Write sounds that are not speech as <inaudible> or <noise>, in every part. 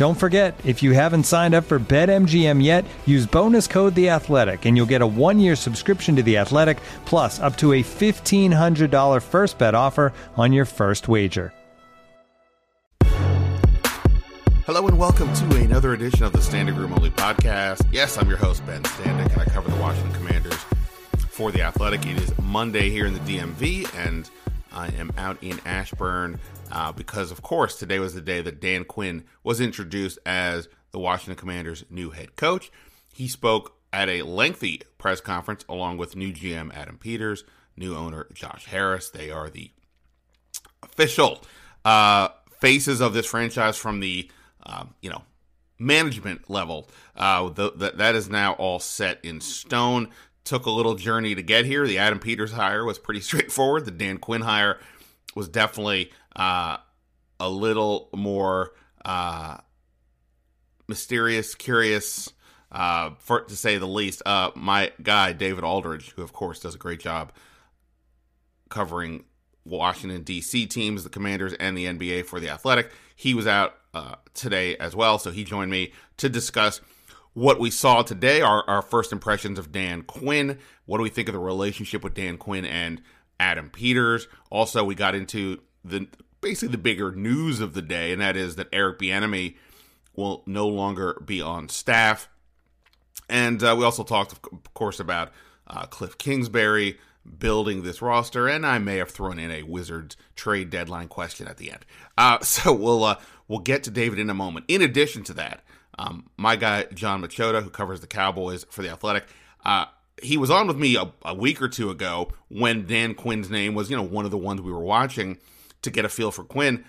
Don't forget, if you haven't signed up for BetMGM yet, use bonus code The Athletic, and you'll get a one-year subscription to The Athletic, plus up to a fifteen hundred dollar first bet offer on your first wager. Hello and welcome to another edition of the Standing Room Only podcast. Yes, I'm your host Ben Standig, and I cover the Washington Commanders for the Athletic. It is Monday here in the DMV, and I am out in Ashburn uh, because, of course, today was the day that Dan Quinn was introduced as the Washington Commanders' new head coach. He spoke at a lengthy press conference along with new GM Adam Peters, new owner Josh Harris. They are the official uh, faces of this franchise from the um, you know management level. Uh, the, the, that is now all set in stone. Took a little journey to get here. The Adam Peters hire was pretty <laughs> straightforward. The Dan Quinn hire was definitely uh, a little more uh, mysterious, curious, uh, for to say the least. Uh, my guy David Aldridge, who of course does a great job covering Washington D.C. teams, the Commanders, and the NBA for the Athletic, he was out uh, today as well, so he joined me to discuss what we saw today, our, our first impressions of Dan Quinn. What do we think of the relationship with Dan Quinn and Adam Peters? Also, we got into the basically the bigger news of the day, and that is that Eric Bieniemy will no longer be on staff. And uh, we also talked, of course, about uh, Kliff Kingsbury building this roster, and I may have thrown in a Wizards trade deadline question at the end. Uh, <laughs> so we'll uh, we'll get to David in a moment. In addition to that, um, my guy Jon Machota, who covers the Cowboys for the Athletic, uh, he was on with me a, a, week or two ago when Dan Quinn's name was, you know, one of the ones we were watching to get a feel for Quinn.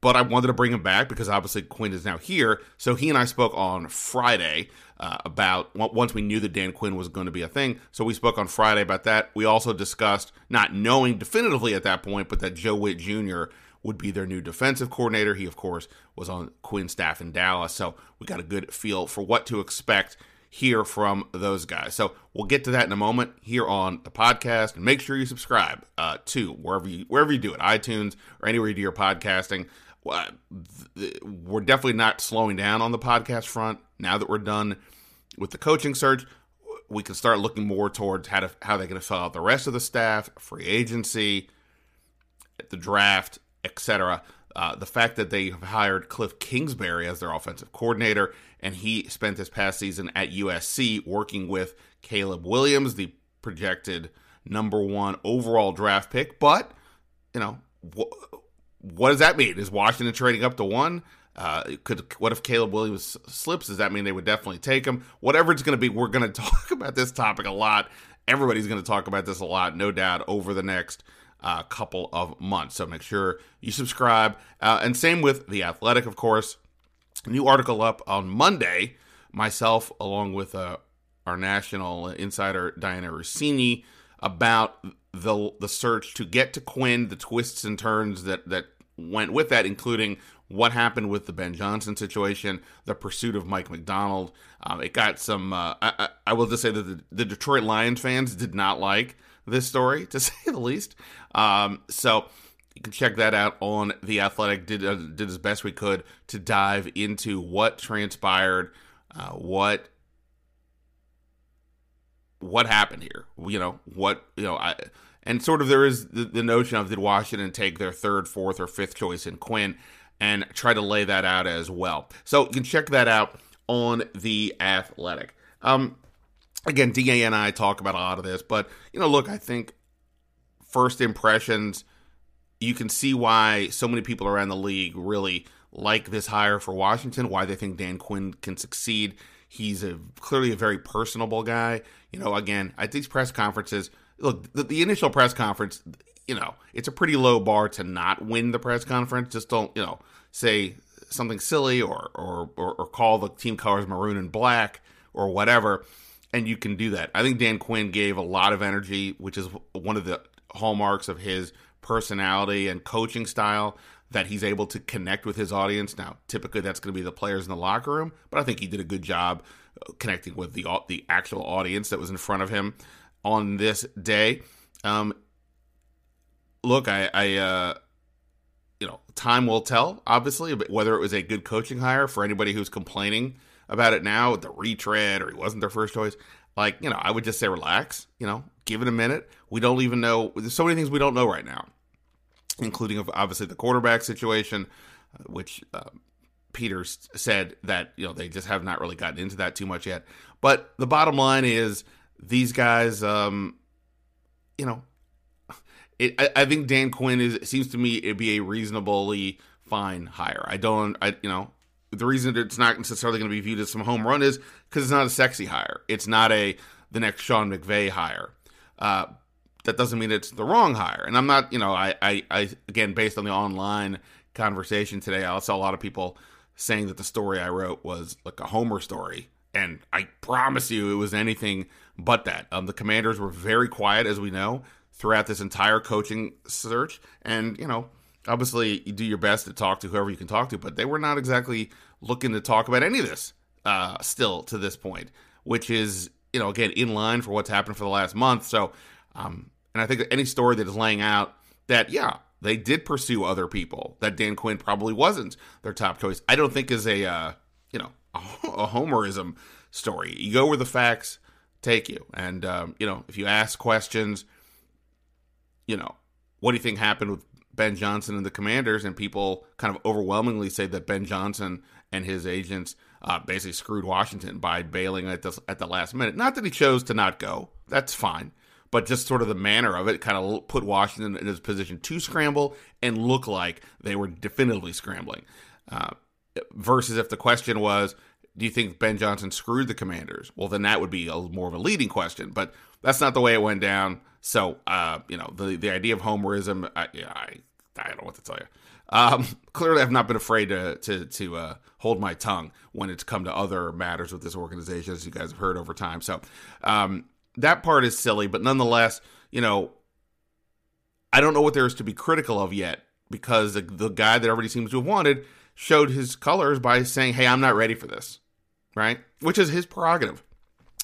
But I wanted to bring him back because obviously Quinn is now here. So he and I spoke on Friday uh, about once we knew that Dan Quinn was going to be a thing. So we spoke on Friday about that. We also discussed not knowing definitively at that point, but that Joe Whitt Jr. would be their new defensive coordinator. He, of course, was on Quinn's staff in Dallas. So we got a good feel for what to expect hear from those guys. So we'll get to that in a moment here on the podcast. And make sure you subscribe uh, to wherever you wherever you do it, iTunes or anywhere you do your podcasting. We're definitely not slowing down on the podcast front now that we're done with the coaching search. We can start looking more towards how to how they're going to fill out the rest of the staff, free agency, the draft, etc. Uh, the fact that they have hired Kliff Kingsbury as their offensive coordinator, and he spent this past season at USC working with Caleb Williams, the projected number one overall draft pick. But, you know, wh- what does that mean? Is Washington trading up to one? Uh, could what if Caleb Williams slips? Does that mean they would definitely take him? Whatever it's going to be, we're going <laughs> to talk about this topic a lot. Everybody's going to talk about this a lot, no doubt, over the next uh, couple of months. So make sure you subscribe. Uh, and same with The Athletic, of course. New article up on Monday. Myself, along with uh, our national insider Dianna Russini, about the the search to get to Quinn, the twists and turns that that went with that, including what happened with the Ben Johnson situation, the pursuit of Mike Macdonald. Um, it got some. Uh, I, I, will just say that the, the Detroit Lions fans did not like this story, <laughs> to say the least. Um, so you can check that out on the Athletic. Did uh, did as best we could to dive into what transpired, uh, what what happened here. You know what you know. I and sort of there is the, the notion of did Washington take their third, fourth, or fifth choice in Quinn. and try to lay that out as well. So you can check that out on the Athletic. Um, again, Da and I talk about a lot of this, but you know, look, I think first impressions, you can see why so many people around the league really like this hire for Washington, why they think Dan Quinn can succeed. He's a clearly a very personable guy. You know, again, at these press conferences, look, the, the initial press conference, you know, it's a pretty low bar to not win the press conference. Just don't, you know, say something silly or or or, or call the team colors maroon and black or whatever and you can do that. I think Dan Quinn gave a lot of energy, which is one of the hallmarks of his personality and coaching style that he's able to connect with his audience. Now, typically that's going to be the players in the locker room, but I think he did a good job uh, connecting with the the actual audience that was in front of him on this day. Um, look, I, I uh, you know, time will tell, obviously, whether it was a good coaching hire for anybody who's complaining about it now, the retread or he wasn't their first choice. Like, you know, I would just say relax, you know, give it a minute. We don't even know. There's so many things we don't know right now, including obviously the quarterback situation, uh, which uh, Peters said that, you know, they just have not really gotten into that too much yet. But the bottom line is these guys, um, you know, it, I, I, think Dan Quinn is seems to me it'd be a reasonably fine hire. I don't, I you know, the reason it's not necessarily going to be viewed as some home run is because it's not a sexy hire. It's not a the next Sean McVay hire. Uh, that doesn't mean it's the wrong hire. And I'm not, you know, I, I, I again, based on the online conversation today, I saw a lot of people saying that the story I wrote was like a Homer story. And I promise you, it was anything but that. Um, the commanders were very quiet, as we know, throughout this entire coaching search. And, you know, obviously you do your best to talk to whoever you can talk to, but they were not exactly looking to talk about any of this uh, still to this point, which is you know again in line for what's happened for the last month. So, um, and I think any story that is laying out that yeah they did pursue other people that Dan Quinn probably wasn't their top choice. I don't think is a uh, you know a, <laughs> a homerism story. You go where the facts take you, and um, you know if you ask questions, you know what do you think happened with Ben Johnson and the Commanders, and people kind of overwhelmingly say that Ben Johnson and his agents uh, basically screwed Washington by bailing at the at the last minute. Not that he chose to not go, that's fine, but just sort of the manner of it kind of put Washington in his position to scramble and look like they were definitively scrambling. Uh, versus if the question was, do you think Ben Johnson screwed the Commanders? Well, then that would be a, more of a leading question, but that's not the way it went down. So, uh, you know, the the idea of homerism, I, I, I don't know what to tell you. Um, clearly, I've not been afraid to to to uh, hold my tongue when it's come to other matters with this organization, as you guys have heard over time. So, um, that part is silly, but nonetheless, you know, I don't know what there is to be critical of yet because the, the guy that everybody seems to have wanted showed his colors by saying, "Hey, I'm not ready for this," right? Which is his prerogative.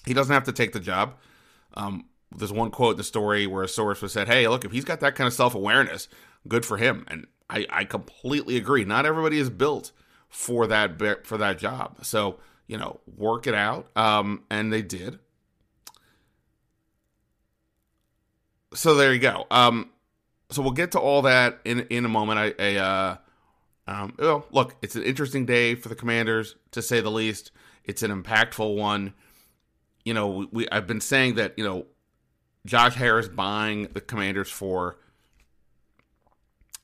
He doesn't have to take the job. Um, there's one quote in the story where a source was said, "Hey, look, if he's got that kind of self awareness, good for him." And I, I completely agree. Not everybody is built for that for that job. So you know, work it out. Um, and they did. So there you go. Um, so we'll get to all that in in a moment. I, I uh, um, well, look, it's an interesting day for the Commanders to say the least. It's an impactful one. You know, we, we I've been saying that you know Josh Harris buying the Commanders for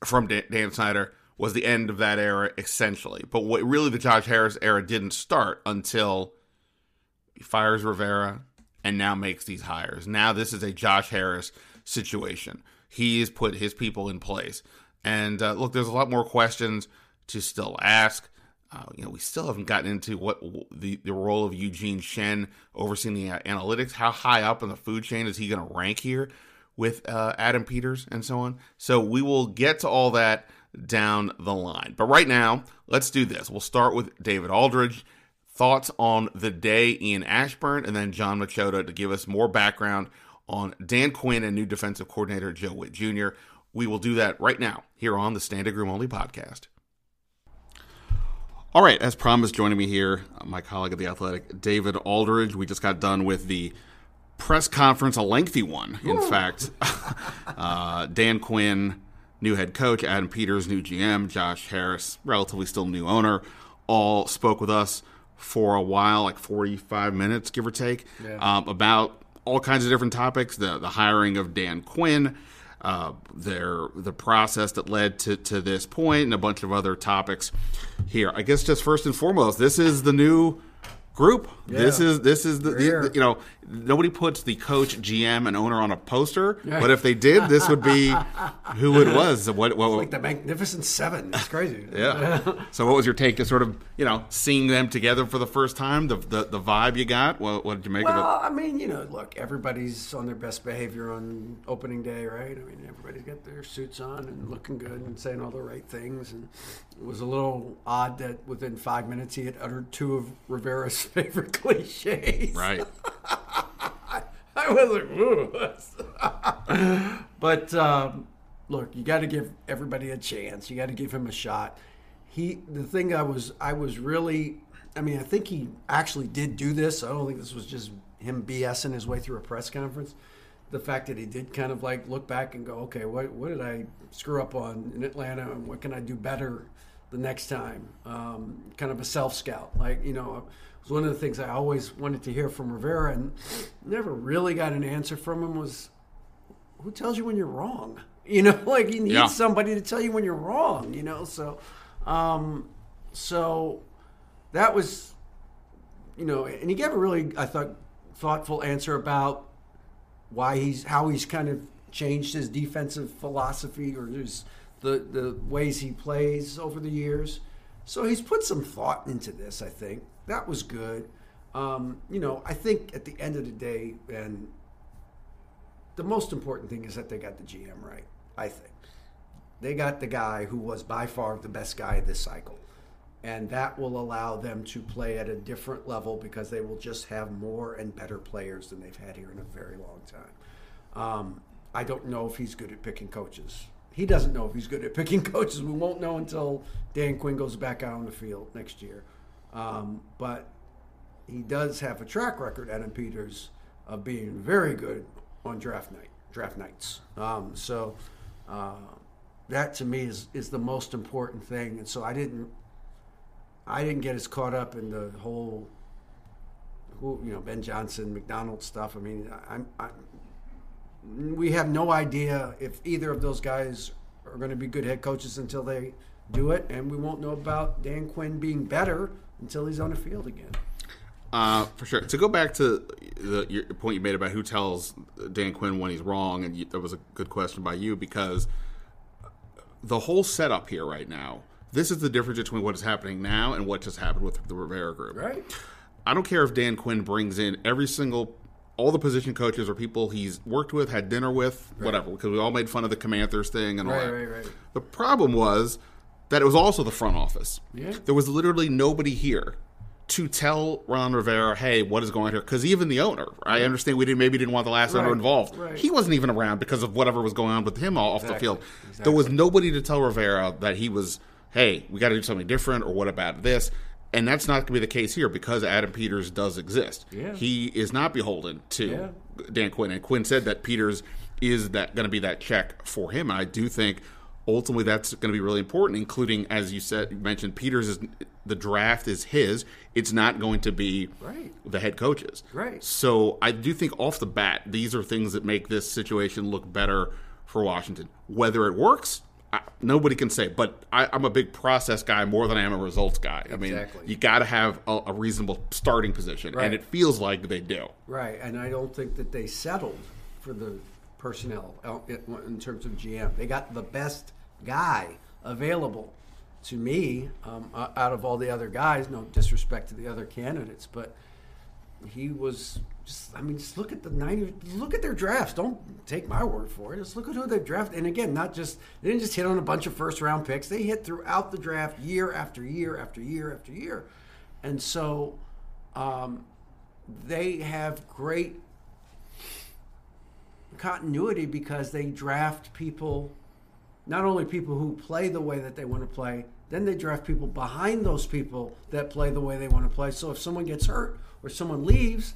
from Dan Snyder was the end of that era essentially. But what really the Josh Harris era didn't start until he fires Rivera and now makes these hires. Now this is a Josh Harris situation. He's put his people in place. And uh, look, there's a lot more questions to still ask. Uh, you know, we still haven't gotten into what the, the role of Eugene Shen overseeing the analytics. How high up in the food chain is he going to rank here with uh, Adam Peters and so on? So we will get to all that down the line. But right now, let's do this. We'll start with David Aldridge. Thoughts on the day in Ashburn, and then Jon Machota to give us more background on Dan Quinn and new defensive coordinator Joe Whitt Jr. We will do that right now here on the Standing Room Only podcast. All right, as promised, joining me here, my colleague at the Athletic, David Aldridge. We just got done with the press conference, a lengthy one, in Ooh. fact. <laughs> uh, Dan Quinn new head coach, Adam Peters, new GM, Josh Harris, relatively still new owner, all spoke with us for a while, like 45 minutes, give or take, yeah. um, about all kinds of different topics the, the hiring of Dan Quinn. Uh, their the process that led to, to this point and a bunch of other topics here. I guess just first and foremost, this is the new group. Yeah. This is this is the, the, you know nobody puts the coach, GM, and owner on a poster, but if they did, this would be <laughs> who it was. What, what like the Magnificent Seven? It's crazy. <laughs> yeah. so, what was your take to sort of you know seeing them together for the first time? The the, the vibe you got. What, what did you make well, of it? Well, I mean, you know, look, everybody's on their best behavior on opening day, right? I mean, everybody's got their suits on and looking good and saying all the right things. And it was a little odd that within five minutes he had uttered two of Rivera's <laughs> favorite cliches. Right. <laughs> I was like, <laughs> but um, look, you got to give everybody a chance. You got to give him a shot. He, the thing I was, I was really, I mean, I think he actually did do this. I don't think this was just him BSing his way through a press conference. The fact that he did kind of like look back and go, okay, what, what did I screw up on in Atlanta, and what can I do better the next time? Um, kind of a self scout, like you know it was one of the things I always wanted to hear from Rivera and never really got an answer from him was who tells you when you're wrong? <laughs> You know, like you need yeah. somebody to tell you when you're wrong, you know? So um so that was you know, and he gave a really I thought thoughtful answer about why he's how he's kind of changed his defensive philosophy or his the the ways he plays over the years. So he's put some thought into this, I think that was good. Um, you know, I think at the end of the day, and the most important thing is that they got the GM right. I think they got the guy who was by far the best guy this cycle, and that will allow them to play at a different level because they will just have more and better players than they've had here in a very long time. Um, I don't know if he's good at picking coaches. He doesn't know if he's good at picking <laughs> coaches. We won't know until Dan Quinn goes back out on the field next year. Um, but he does have a track record, Adam Peters, of being very good on draft night, draft nights. Um, so uh, that to me is is the most important thing. And so I didn't I didn't get as caught up in the whole who you know Ben Johnson McDonald stuff. I mean, I'm, I'm we have no idea if either of those guys are going to be good head coaches until they do it, and we won't know about Dan Quinn being better until he's on the field again. Uh, for sure. To go back to the your point you made about who tells Dan Quinn when he's wrong, and you, that was a good question by you because the whole setup here right now. This is the difference between what is happening now and what just happened with the Rivera group. Right. I don't care if Dan Quinn brings in every single all the position coaches or people he's worked with, had dinner with, right. whatever, because we all made fun of the Commanders thing and all right, that. Right, right. The problem was that it was also the front office. Yeah. There was literally nobody here to tell Ron Rivera, hey, what is going on here? Because even the owner, I understand we didn't maybe didn't want the last right. owner involved. Right. He wasn't even around because of whatever was going on with him off exactly. the field. Exactly. There was nobody to tell Rivera that he was, hey, we got to do something different, or what about this? And that's not going to be the case here because Adam Peters does exist. Yeah. He is not beholden to yeah. Dan Quinn, and Quinn said that Peters is that going to be that check for him. And I do think ultimately that's going to be really important including as you said you mentioned peters is the draft is his it's not going to be right. the head coaches right so i do think off the bat these are things that make this situation look better for washington whether it works I, nobody can say but I, am a big process guy more than i am a results guy i mean you got to have a, a, reasonable starting position right. and it feels like they do right and i don't think that they settled for the personnel in terms of gm they got the best guy available to me um, out of all the other guys. No disrespect to the other candidates, but he was just. I mean, just look at the ninety. Look at their drafts. Don't take my word for it. Just look at who they drafted. And again, not just they didn't just hit on a bunch of first round picks. They hit throughout the draft, year after year after year after year, and so um, they have great continuity because they draft people not only people who play the way that they want to play, then they draft people behind those people that play the way they want to play. So if someone gets hurt or someone leaves,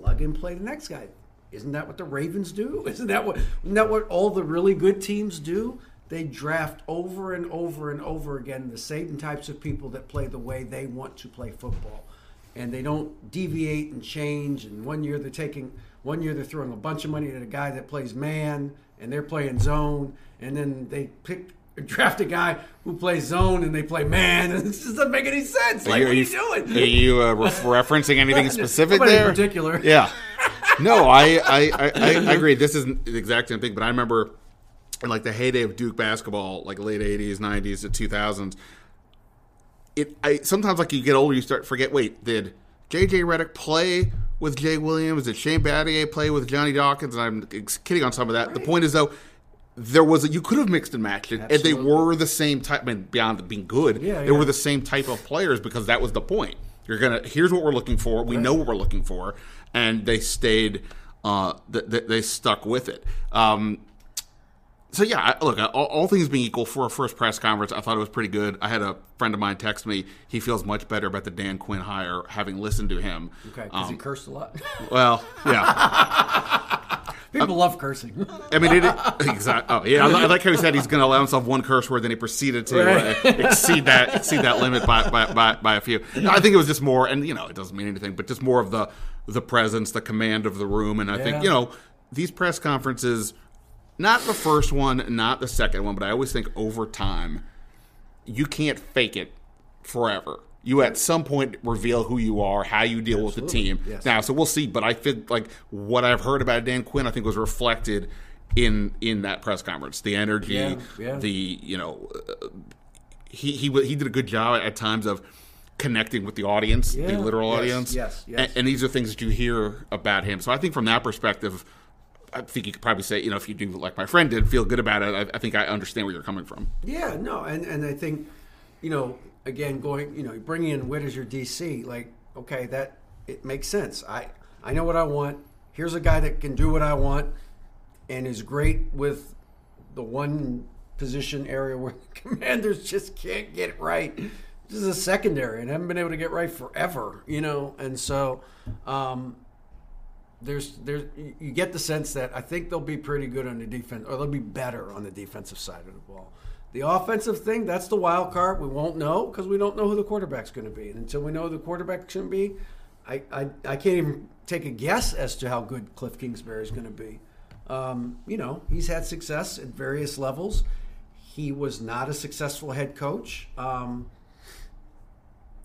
plug and play the next guy. Isn't that what the Ravens do? <laughs> Isn't that what isn't that what all the really good teams do? they draft over and over and over again the same types of people that play the way they want to play football. And they don't deviate and change. And one year they're taking, one year they're throwing a bunch of money at a guy that plays man and they're playing zone. And then they pick, draft a guy who plays zone and they play man. <laughs> It just doesn't make any sense. Like, are what are you, you- doing? Are you uh, ref- referencing anything <laughs> specific there? in particular. Yeah. <laughs> No, I I, I, I agree. This isn't the exact same thing, but I remember in like the heyday of Duke basketball, like late '80s, '90s, to 2000s. It I sometimes like you get older, you start forget. Wait, did J.J. Redick play with Jay Williams? Did Shane Battier play with Johnny Dawkins? And I'm kidding on some of that. The point is though. There was a, you could have mixed and matched it, and they were the same type. I mean, beyond being good, Yeah, they yeah. were the same type of players because that was the point. You're gonna here's what we're looking for. We know what we're looking for, and they stayed. Uh, th- th- they stuck with it. Um, so yeah, look, all, all things being equal, for a first press conference, I thought it was pretty good. I had a friend of mine text me; he feels much better about the Dan Quinn hire, having listened to him. Okay, because he Um, cursed a lot. <laughs> well, yeah. <laughs> People love cursing. I mean, it, exactly. Oh, yeah. I, I like how he said he's going to allow himself one curse word, then he proceeded to Right. uh, <laughs> exceed that exceed that limit by, by, by, by a few. No, I think it was just more, and you know, it doesn't mean anything, but just more of the the presence, the command of the room, and I Yeah. think you know these press conferences, not the first one, not the second one, but I always think over time, you can't fake it forever. You at some point reveal who you are, how you deal with the team. Yes. Now, so we'll see. But I feel like what I've heard about Dan Quinn, I think was reflected in in that press conference. The energy, Yeah, yeah. the you know, uh, he he he did a good job at times of connecting with the audience, the literal Yes, audience. yes, yes. And, and these are things that you hear about him. So I think from that perspective. I think you could probably say, you know, if you do like my friend did, feel good about it. I, I think I understand where you're coming from. Yeah, no, and and I think, you know, again, going, you know, bringing in Whitt as your DC, like, okay, that it makes sense. I I know what I want. Here's a guy that can do what I want, and is great with the one position area where the <laughs> commanders just can't get it right. This is a secondary, and haven't been able to get right forever, you know, and so. um there's there's you get the sense that I think they'll be pretty good on the defense, or they'll be better on the defensive side of the ball. The offensive thing, that's the wild card. We won't know because we don't know who the quarterback's going to be. And until we know who the quarterback's going to be, I, I I can't even take a guess as to how good Kliff Kingsbury is going to be. Um, you know, he's had success at various levels. He was not a successful head coach. Um,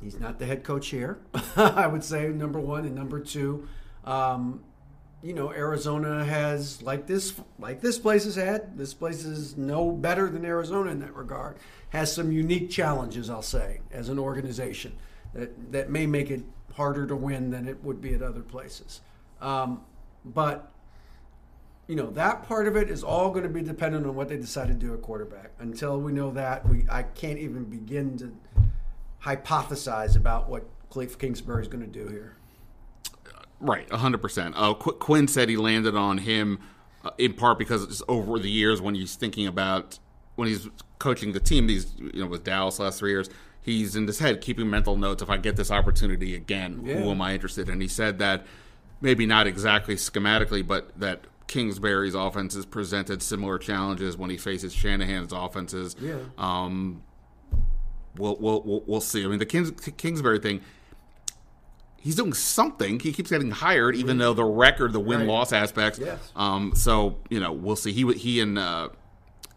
he's not the head coach here. <laughs> I would say number one and number two. Um, you know, Arizona has like this, like this place has had. This place is no better than Arizona in that regard. Has some unique challenges, I'll say, as an organization that that may make it harder to win than it would be at other places. Um, but you know that part of it is all going to be dependent on what they decide to do at quarterback. Until we know that, we I can't even begin to hypothesize about what Kliff Kingsbury is going to do here. Right, hundred percent. Oh, Qu- Quinn said he landed on him uh, in part because it's over the years when he's thinking about when he's coaching the team. These you know with Dallas last three years, he's in his head keeping mental notes. If I get this opportunity again, Yeah. who am I interested? in? And he said that maybe not exactly schematically, but that Kingsbury's offenses presented similar challenges when he faces Shanahan's offenses. Yeah. Um, we'll, we'll, we'll, we'll see. I mean, the Kings, Kingsbury thing, he's doing something. He keeps getting hired, even though the record, the win loss aspects. Yes. Um, so you know, we'll see. He he and uh,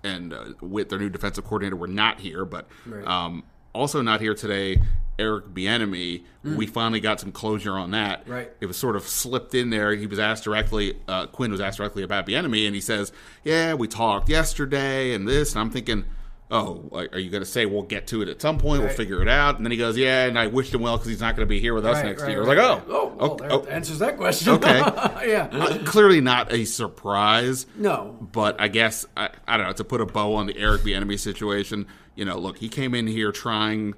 and uh, with their new defensive coordinator were not here, but Right. um, also not here today. Eric Bieniemy. We finally got some closure on that. Mm. Right. It was sort of slipped in there. He was asked directly. Uh, Quinn was asked directly about Bieniemy, and he says, "Yeah, we talked yesterday, and this." And I'm thinking. Oh, are you going to say we'll get to it at some point? We'll figure it out. And then he goes, "Yeah," and I wished him well because he's not going to be here with us Right, next right, year. I was like, right. "Oh, well, oh, that oh, answers that question. Okay. <laughs> yeah. Uh, clearly not a surprise. No. But I guess I, I don't know to put a bow on the Eric Bieniemy situation. You know, look, he came in here trying.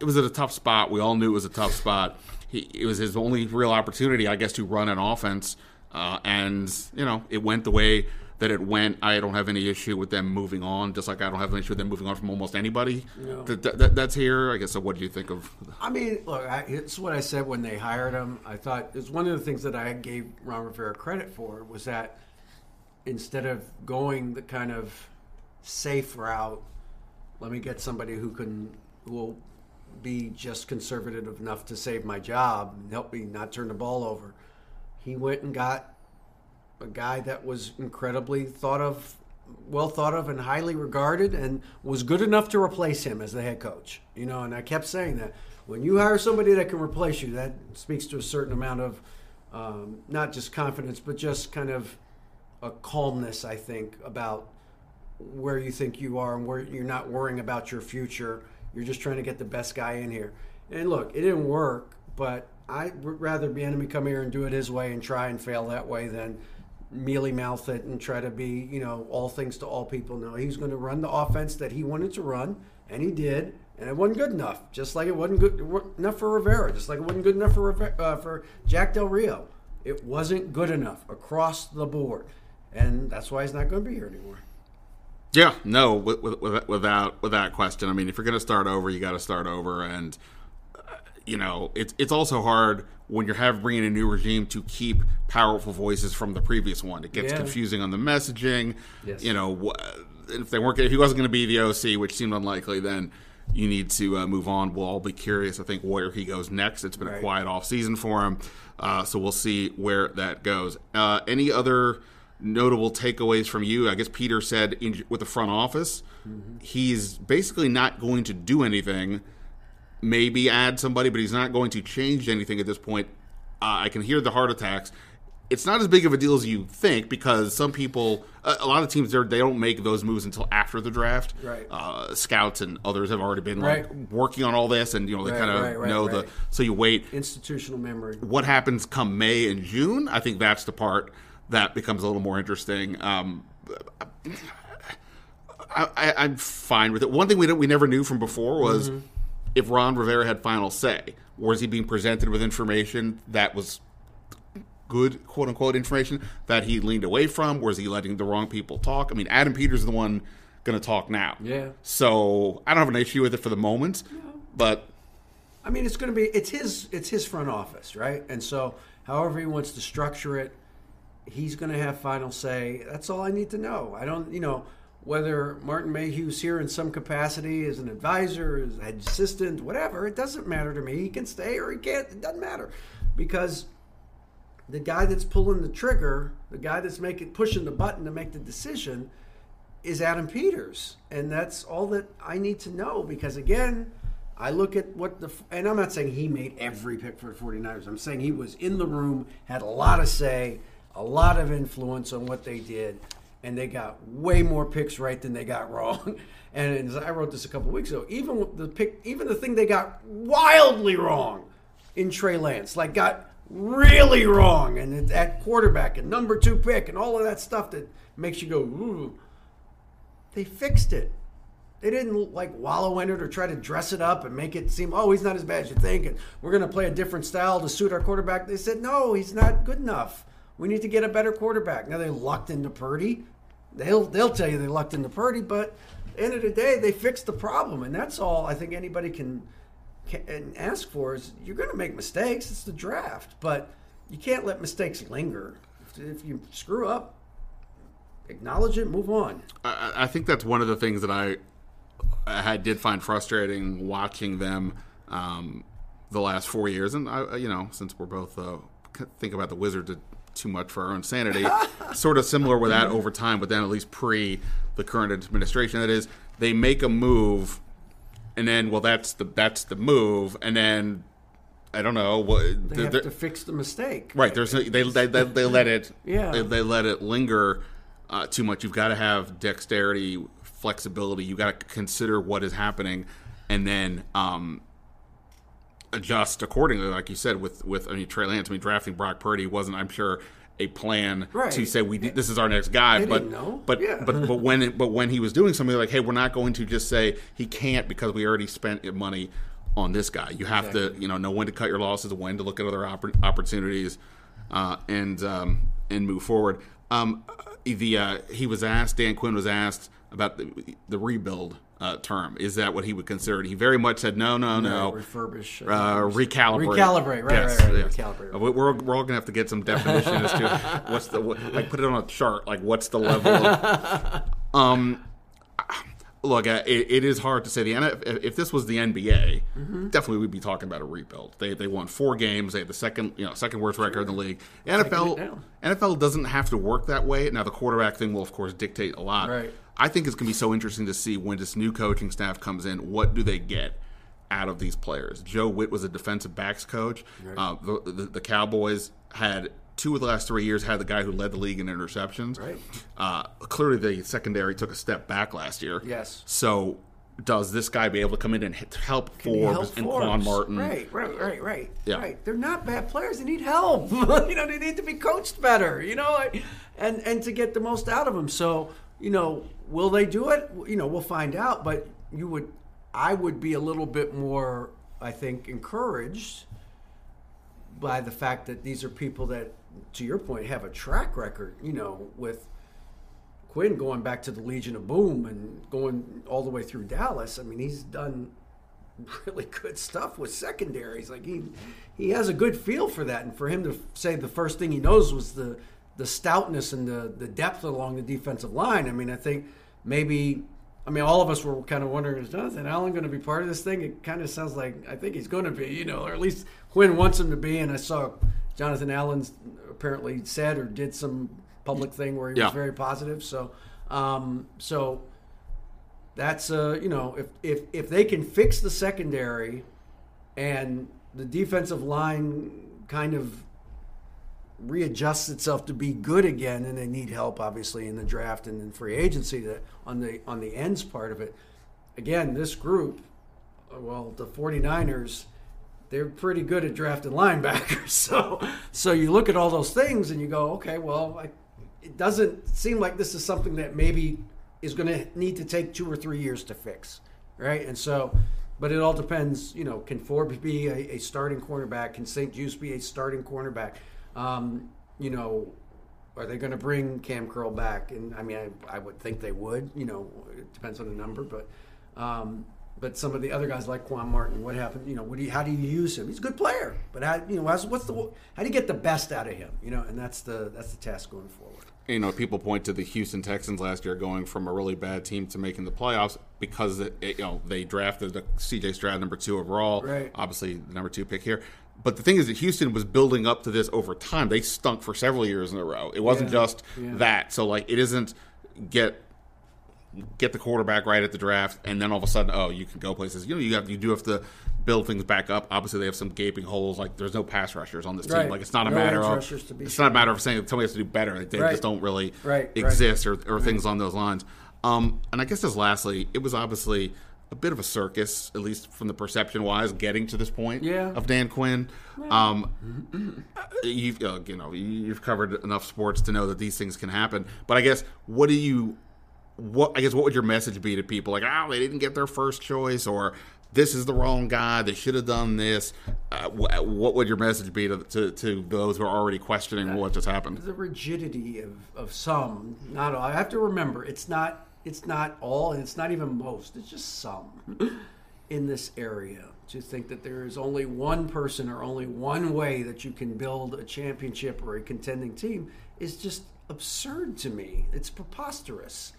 It was at a tough spot. We all knew it was a tough spot. He, it was his only real opportunity, I guess, to run an offense, uh, and you know, it went the way that it went. I don't have any issue with them moving on, just like I don't have an issue with them moving on from almost anybody No. that, that, that- that's here. I guess. So, what do you think of? I mean, look, I, it's what I said when they hired him. I thought it's one of the things that I gave Ron Rivera credit for was that instead of going the kind of safe route. Let me get somebody who can who will be just conservative enough to save my job and help me not turn the ball over. He went and got a guy that was incredibly thought of, well thought of, and highly regarded, and was good enough to replace him as the head coach. You know, and I kept saying that when you hire somebody that can replace you, that speaks to a certain amount of um, not just confidence, but just kind of a calmness. I think about where you think you are and where you're not worrying about your future. You're just trying to get the best guy in here. And look, it didn't work, but I'd rather Bieniemy come here and do it his way and try and fail that way than mealy mouth it and try to be, you know, all things to all people. No, he's going to run the offense that he wanted to run, and he did, and it wasn't good enough. Just like it wasn't good enough for Rivera, just like it wasn't good enough for uh, for Jack Del Rio. It wasn't good enough across the board, and that's why he's not going to be here anymore. Yeah, no, without without question. I mean, if you're going to start over, you got to start over, and uh, you know, it's it's also hard when you're having bringing a new regime to keep powerful voices from the previous one. It gets yeah. confusing on the messaging. Yes. You know, if they weren't, if he wasn't going to be the OC, which seemed unlikely, then you need to uh, move on. We'll all be curious, I think, where he goes next. It's been right. a quiet off season for him, uh, so we'll see where that goes. Uh, any other notable takeaways from you? I guess Peter said in, with the front office, mm-hmm. he's basically not going to do anything. Maybe add somebody, but he's not going to change anything at this point. Uh, I can hear the heart attacks it's not as big of a deal as you think because some people, a, lot of teams, they don't make those moves until after the draft. Right. Uh, scouts and others have already been like working on all this, and you know they right, kind of right, know the. So you wait. Institutional memory. What happens come May and June? I think that's the part that becomes a little more interesting. Um, I, am fine with it. One thing we we never knew from before was mm-hmm. If Ron Rivera had final say. Was he being presented with information that was good quote unquote information that he leaned away from? Was he letting the wrong people talk? I mean, Adam Peters is the one going to talk now. Yeah. So I don't have an issue with it for the moment, no. but I mean, it's going to be it's his it's his front office, right? And so, however he wants to structure it, he's going to have final say. That's all I need to know. I don't, you know, whether Martin Mayhew's here in some capacity as an advisor, as an assistant, whatever. It doesn't matter to me. He can stay or he can't. It doesn't matter because the guy that's pulling the trigger, the guy that's making pushing the button to make the decision, is Adam Peters, and that's all that I need to know. Because again, I look at what the and I'm not saying he made every pick for the 49ers. I'm saying he was in the room, had a lot of say, a lot of influence on what they did, and they got way more picks right than they got wrong. <laughs> And as I wrote this a couple weeks ago, even the pick, even the thing they got wildly wrong in Trey Lance, like got really wrong, and at quarterback and number two pick and all of that stuff that makes you go, ooh. They fixed it. They didn't like wallow in it or try to dress it up and make it seem, oh, he's not as bad as you think, and we're going to play a different style to suit our quarterback. They said, no, he's not good enough. We need to get a better quarterback. Now they lucked into Purdy. They'll they'll tell you they lucked into Purdy, but end of the day, they fixed the problem, and that's all I think anybody can and ask for is you're going to make mistakes. It's the draft, but you can't let mistakes linger. If, if you screw up, acknowledge it, move on. I, I, think that's one of the things that I I did find frustrating watching them um, the last four years, and I, you know, since we're both uh, think about the Wizards too much for our own sanity, <laughs> sort of similar with that over time, but then at least pre the current administration, that is, they make a move and then well that's the that's the move and then I don't know what they have to fix the mistake. Right. There's a, they, they, they they let it yeah they, they let it linger uh, too much. You've got to have dexterity, flexibility. You got to consider what is happening, and then um, adjust accordingly. Like you said, with with I mean Trey Lance. I mean drafting Brock Purdy wasn't. I'm sure a plan right. to say we this is our next guy. They but but yeah. but but when it, but when he was doing something like, hey, we're not going to just say he can't because we already spent money on this guy. You have exactly. to you know know when to cut your losses, when to look at other oppor- opportunities, uh, and um, and move forward. Um, the uh, he was asked. Dan Quinn was asked about the, the rebuild uh, term. Is that what he would consider it? He very much said, no, no, no. refurbish. Uh, recalibrate. Recalibrate, right, yes, right, right. Yes. Recalibrate. We're, we're all going to have to get some definition as to <laughs> what's the, what, like put it on a chart, like what's the level of. <laughs> Um, look, uh, it, it is hard to say. The if this was the NBA, Mm-hmm. definitely we'd be talking about a rebuild. They they won four games. They had the second you know second worst record in the league. NFL. NFL doesn't have to work that way. Now the quarterback thing will of course dictate a lot. Right. I think it's going to be so interesting to see when this new coaching staff comes in. What do they get? Out of these players, Joe Whitt was a defensive backs coach. Uh, the, the, the Cowboys had two of the last three years had the guy who led the league in interceptions. Right. Uh, clearly, the secondary took a step back last year. Yes. So, does this guy be able to come in and hit- help Can Forbes help and Forbes? Quan Martin? Right, right, right, right. Yeah. Right. They're not bad players. They need help. <laughs> you know, they need to be coached better. You know, and and to get the most out of them. So, you know, will they do it? You know, we'll find out. But you would, I would be a little bit more, I think, encouraged by the fact that these are people that, to your point, have a track record. You know, with Quinn going back to the Legion of Boom and going all the way through Dallas. I mean, he's done really good stuff with secondaries. Like he he has a good feel for that, and for him to say the first thing he knows was the the stoutness and the the depth along the defensive line. I mean, I think maybe. I mean, all of us were kind of wondering, is Jonathan Allen going to be part of this thing? It kind of sounds like I think he's going to be, you know, or at least Quinn wants him to be. And I saw Jonathan Allen apparently said or did some public thing where he Yeah. was very positive. So, um, so that's uh, you know, if if if they can fix the secondary and the defensive line kind of readjusts itself to be good again and they need help obviously in the draft and in free agency that on the on the ends part of it. Again this group well the 49ers they're pretty good at drafting linebackers. <laughs> So so you look at all those things and you go okay well I, it doesn't seem like this is something that maybe is going to need to take two or three years to fix right? And so but it all depends you know can forbes be a, a starting cornerback? Can St-Juste be a starting cornerback um, you know are they going to bring Kam Curl back? And I mean, I, I would think they would. You know, it depends on the number, but um, but some of the other guys like Quan Martin, what happened? You know, what do you, how do you use him? He's a good player, but how, you know, what's the how do you get the best out of him? You know, and that's the that's the task going forward. You know, people point to the Houston Texans last year going from a really bad team to making the playoffs because it, it- you know they drafted the C.J. Stroud number two overall, Right. obviously the number two pick here. But the thing is that Houston was building up to this over time. They stunk for several years in a row. It wasn't Yeah. just Yeah. that. So like, it isn't get get the quarterback right at the draft, and then all of a sudden, oh, you can go places. You know, you have you do have to build things back up. Obviously, they have some gaping holes. Like there's no pass rushers on this team. Like it's not a No matter of rushers to be it's sure. not a matter of saying somebody has to do better. They Right. just don't really Right, right. exist or, or things on those lines. Um, and I guess just lastly, it was obviously a bit of a circus, at least from the perception wise, getting to this point Yeah. of Dan Quinn. Um, <clears throat> you've uh, you know you've covered enough sports to know that these things can happen. But I guess what do you what I guess what would your message be to people like oh they didn't get their first choice or this is the wrong guy they should have done this uh, wh- what would your message be to, to, to those who are already questioning what just happened the rigidity of, of some, not all. I have to remember, it's not it's not all, and it's not even most. It's just some in this area to think that there is only one person or only one way that you can build a championship or a contending team is just absurd to me. It's preposterous.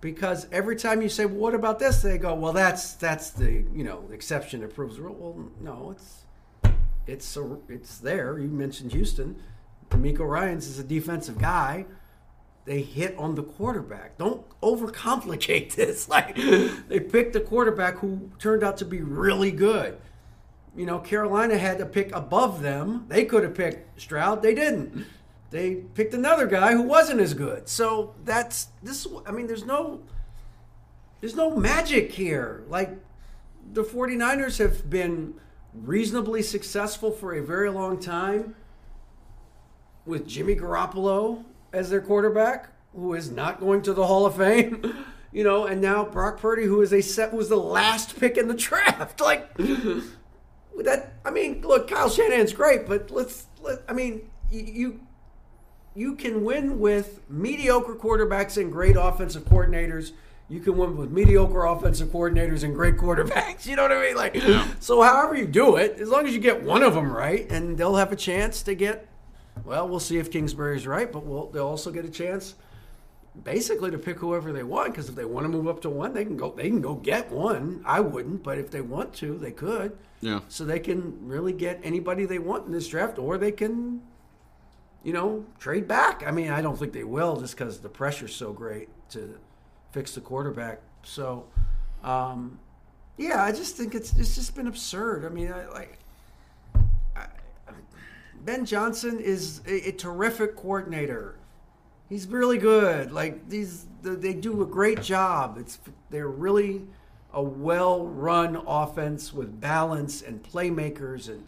Because every time you say, well, "What about this?" they go, "Well, that's that's the you know exception that proves the rule." Well, no, it's it's a, it's there. You mentioned Houston. DeMeco Ryans is a defensive guy. They hit on the quarterback. Don't overcomplicate <laughs> this. Like they picked a quarterback who turned out to be really good. You know, Carolina had to pick above them. They could have picked Stroud. They didn't. They picked another guy who wasn't as good. So that's this. I mean, there's no there's no magic here. Like the 49ers have been reasonably successful for a very long time with Jimmy Garoppolo as their quarterback, who is not going to the Hall of Fame. <laughs> You know, and now Brock Purdy, who is a set was the last pick in the <laughs> draft. <laughs> Like that. I mean, look, Kyle Shanahan's great, but let's. Let, I mean, you, you you can win with mediocre quarterbacks and great offensive coordinators. You can win with mediocre offensive coordinators and great quarterbacks. You know what I mean? Like, so however you do it, as long as you get one of them right, and they'll have a chance to get. Well, we'll see if Kingsbury's right, but we'll, they'll also get a chance basically to pick whoever they want because if they want to move up to one, they can go. They can go get one. I wouldn't, but if they want to, they could. Yeah. So they can really get anybody they want in this draft, or they can, you know, trade back. I mean, I don't think they will just because the pressure's so great to fix the quarterback. So, um, yeah, I just think it's it's just been absurd. I mean, I, like Ben Johnson is a, a terrific coordinator. He's really good. Like these, they do a great job. It's they're really a well-run offense with balance and playmakers and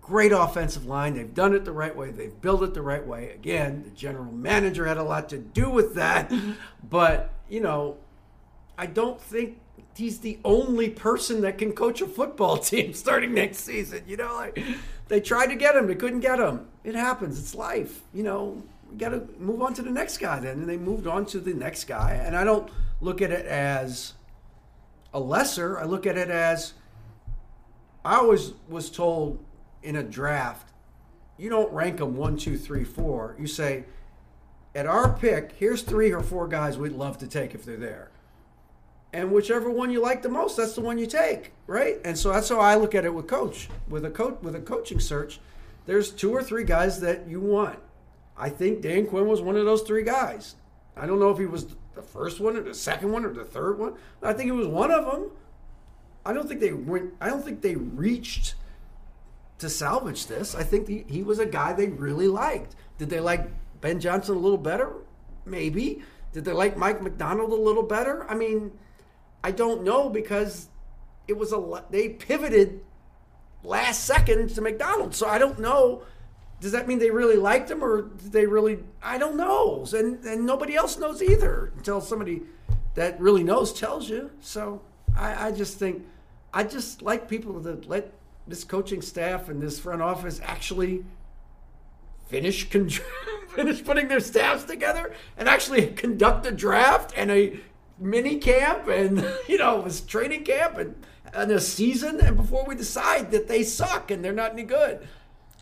great offensive line. They've done it the right way. They've built it the right way. Again, the general manager had a lot to do with that, mm-hmm. but you know, I don't think he's the only person that can coach a football <laughs> team starting next season. You know, like they tried to get him, they couldn't get him. It happens. It's life. You know, we got to move on to the next guy then. And they moved on to the next guy. And I don't look at it as a lesser. I look at it as I always was told in a draft, you don't rank them one, two, three, four. You say, at our pick, here's three or four guys we'd love to take if they're there. And whichever one you like the most, that's the one you take, right? And so that's how I look at it with coach, with a coach, with a coaching search. There's two or three guys that you want. I think Dan Quinn was one of those three guys. I don't know if he was the first one or the second one or the third one. I think he was one of them. I don't think they went. I don't think they reached to salvage this. I think he, he was a guy they really liked. Did they like Ben Johnson a little better? Maybe. Did they like Mike Macdonald a little better? I mean, I don't know because it was a they pivoted last second to Macdonald's. So I don't know. Does that mean they really liked him or did they really? I don't know. And and nobody else knows either until somebody that really knows tells you. So I, I just think I just like people to let this coaching staff and this front office actually finish con- <laughs> finish putting their staffs together and actually conduct a draft and a mini camp and <laughs> you know it was training camp and, and a season and before we decide that they suck and they're not any good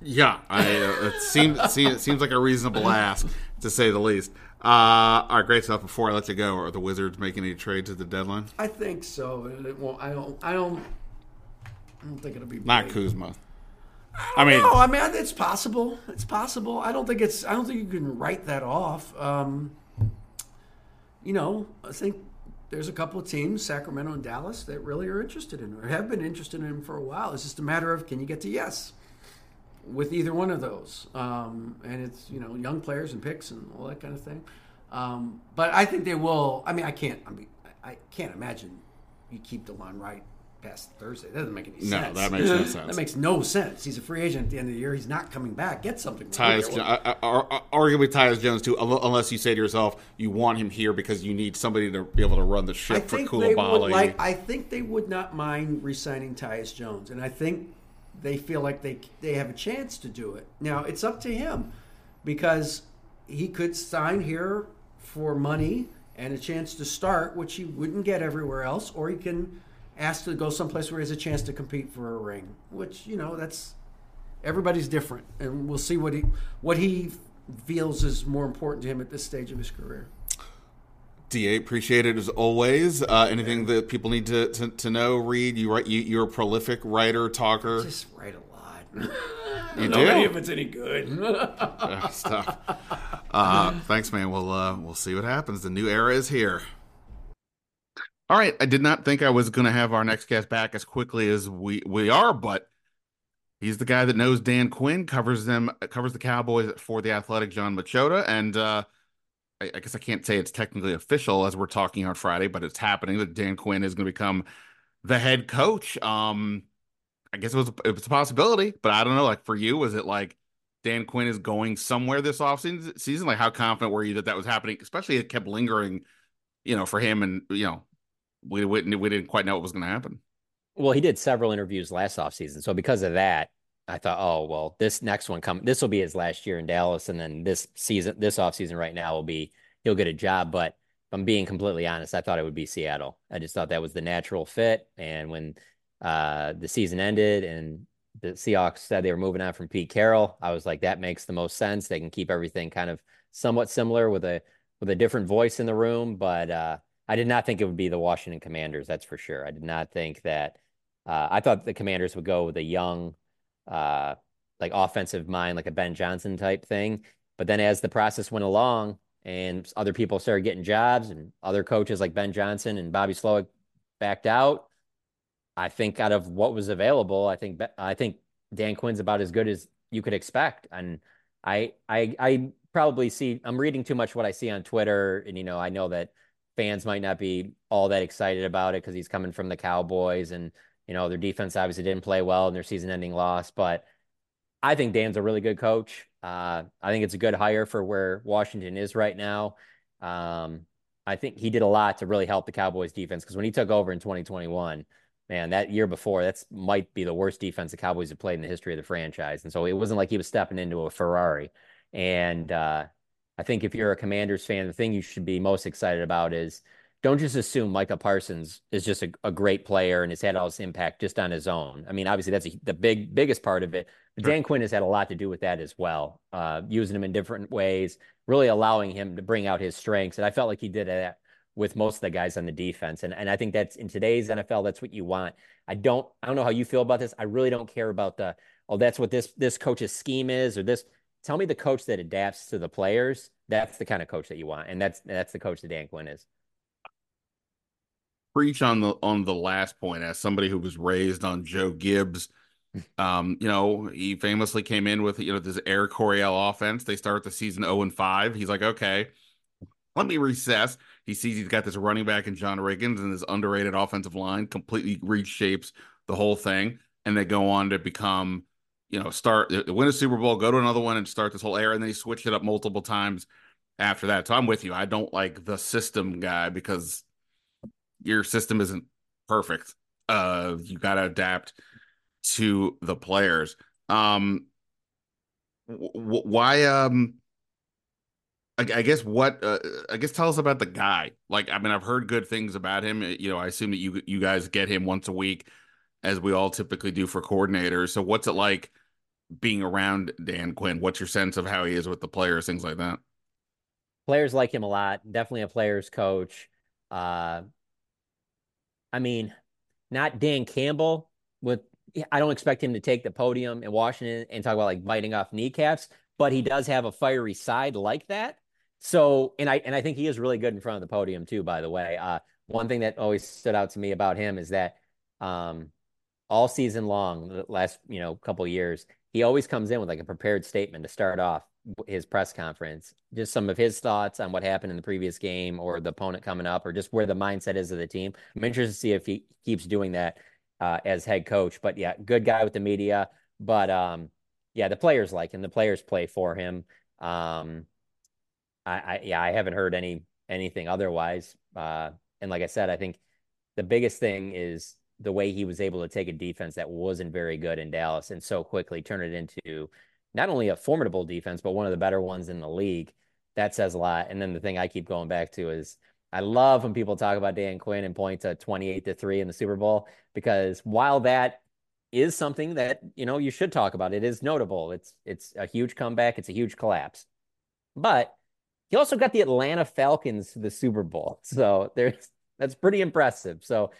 yeah I, uh, it seems it seems like a reasonable ask to say the least uh, all right great stuff before i let you go are the wizards making any trades at the deadline i think so it won't, i don't i don't i don't think it'll be not kuzma I, I mean, no, I mean, it's possible. It's possible. I don't think it's. I don't think you can write that off. Um, you know, I think there's a couple of teams, Sacramento and Dallas, that really are interested in or have been interested in him for a while. It's just a matter of can you get to yes with either one of those. Um, and it's, you know, young players and picks and all that kind of thing. Um, but I think they will. I mean, I can't, I mean, I can't imagine you keep Delon Wright past Thursday. That doesn't make any sense. No, that makes no sense. that makes no sense. He's a free agent at the end of the year. He's not coming back. Get something. Tyus, uh, uh, arguably Tyus Jones too. Unless you say to yourself, you want him here because you need somebody to be able to run the ship I for Coulibaly. Like, I think they would not mind re-signing Tyus Jones, and I think they feel like they they have a chance to do it. Now it's up to him because he could sign here for money and a chance to start, which he wouldn't get everywhere else, or he can asked to go someplace where he has a chance to compete for a ring, which you know that's everybody's different, and we'll see what he what he feels is more important to him at this stage of his career. Da, appreciate it as always. Uh, anything that people need to, to, to, know, read. You write. You, you're a prolific writer, talker. I just write a lot. you <laughs> do. if it's any good. <laughs> uh. Uh, thanks, man. We'll uh, we'll see what happens. The new era is here. All right, I did not think I was going to have our next guest back as quickly as we we are, but he's the guy that knows Dan Quinn, covers them, covers the Cowboys for the Athletic, Jon Machota, and uh, I, I, guess I can't say it's technically official as we're talking on Friday, but it's happening that Dan Quinn is going to become the head coach. Um, I guess it was it was a possibility, but I don't know. Like for you, was it like Dan Quinn is going somewhere this offseason? Season, like how confident were you that that was happening? Especially it kept lingering, you know, for him and you know we, we, we didn't quite know what was going to happen. Well, he did several interviews last offseason. So because of that, I thought, oh, well, this next one come this will be his last year in Dallas. And then this season, this offseason right now will be he'll get a job. But I'm being completely honest, I thought it would be Seattle. I just thought that was the natural fit. And when uh, the season ended and the Seahawks said they were moving on from Pete Carroll, I was like, that makes the most sense. They can keep everything kind of somewhat similar with a with a different voice in the room, but uh, I did not think it would be the Washington Commanders. That's for sure. I did not think that. Uh, I thought the Commanders would go with a young, uh, like offensive mind, like a Ben Johnson type thing. But then as the process went along and other people started getting jobs and other coaches like Ben Johnson and Bobby Slowik backed out, I think out of what was available, I think I think Dan Quinn's about as good as you could expect. And I I I probably see I'm reading too much what I see on Twitter, and you know I know that fans might not be all that excited about it because he's coming from the Cowboys, and you know their defense obviously didn't play well in their season-ending loss, but I think Dan's a really good coach. Uh, I think it's a good hire for where Washington is right now. Um, I think he did a lot to really help the Cowboys defense because when he took over in 2021, man, that year before, that's might be the worst defense the Cowboys have played in the history of the franchise. And so it wasn't like he was stepping into a Ferrari. And uh, I think if you're a Commanders fan, the thing you should be most excited about is don't just assume Micah Parsons is just a, a great player and has had all this impact just on his own. I mean, obviously that's a, the big biggest part of it. But Dan Quinn has had a lot to do with that as well, uh, using him in different ways, really allowing him to bring out his strengths. And I felt like he did that with most of the guys on the defense. And and I think that's in today's NFL, that's what you want. I don't I don't know how you feel about this. I really don't care about the oh that's what this this coach's scheme is or this. Tell me the coach that adapts to the players. That's the kind of coach that you want, and that's that's the coach that Dan Quinn is. Preach on the on the last point as somebody who was raised on Joe Gibbs. <laughs> Um, you know, he famously came in with you know this Air Coryell offense. They start the season 0 and 5. He's like, okay, let me recess. He sees he's got this running back in John Riggins and this underrated offensive line completely reshapes the whole thing. And they go on to become, you know, start win a Super Bowl, go to another one and start this whole era. And then he switched it up multiple times after that. So I'm with you. I don't like the system guy because your system isn't perfect. Uh, you got to adapt to the players. Um, w- why, um, I, I guess what uh, I guess tell us about the guy. Like, I mean, I've heard good things about him. You know, I assume that you you guys get him once a week, as we all typically do for coordinators. So, what's it like being around Dan Quinn? What's your sense of how he is with the players, things like that? Players like him a lot. Definitely a players coach. Uh, I mean, not Dan Campbell. With I don't expect him to take the podium in Washington and talk about like biting off kneecaps, but he does have a fiery side like that. So, and I and I think he is really good in front of the podium too. By the way, uh, one thing that always stood out to me about him is that um, all season long, the last you know couple years, he always comes in with like a prepared statement to start off his press conference. Just some of his thoughts on what happened in the previous game, or the opponent coming up, or just where the mindset is of the team. I'm interested to see if he keeps doing that uh, as head coach. But yeah, good guy with the media. But um, yeah, the players like him. The players play for him. Um, I, I yeah, I haven't heard any anything otherwise. Uh, and like I said, I think the biggest thing is the way he was able to take a defense that wasn't very good in Dallas and so quickly turn it into not only a formidable defense, but one of the better ones in the league. That says a lot. And then the thing I keep going back to is I love when people talk about Dan Quinn and point to 28 to 3 in the Super Bowl because while that is something that, you know, you should talk about, it is notable. It's it's a huge comeback, it's a huge collapse. But he also got the Atlanta Falcons to the Super Bowl. So there's that's pretty impressive. So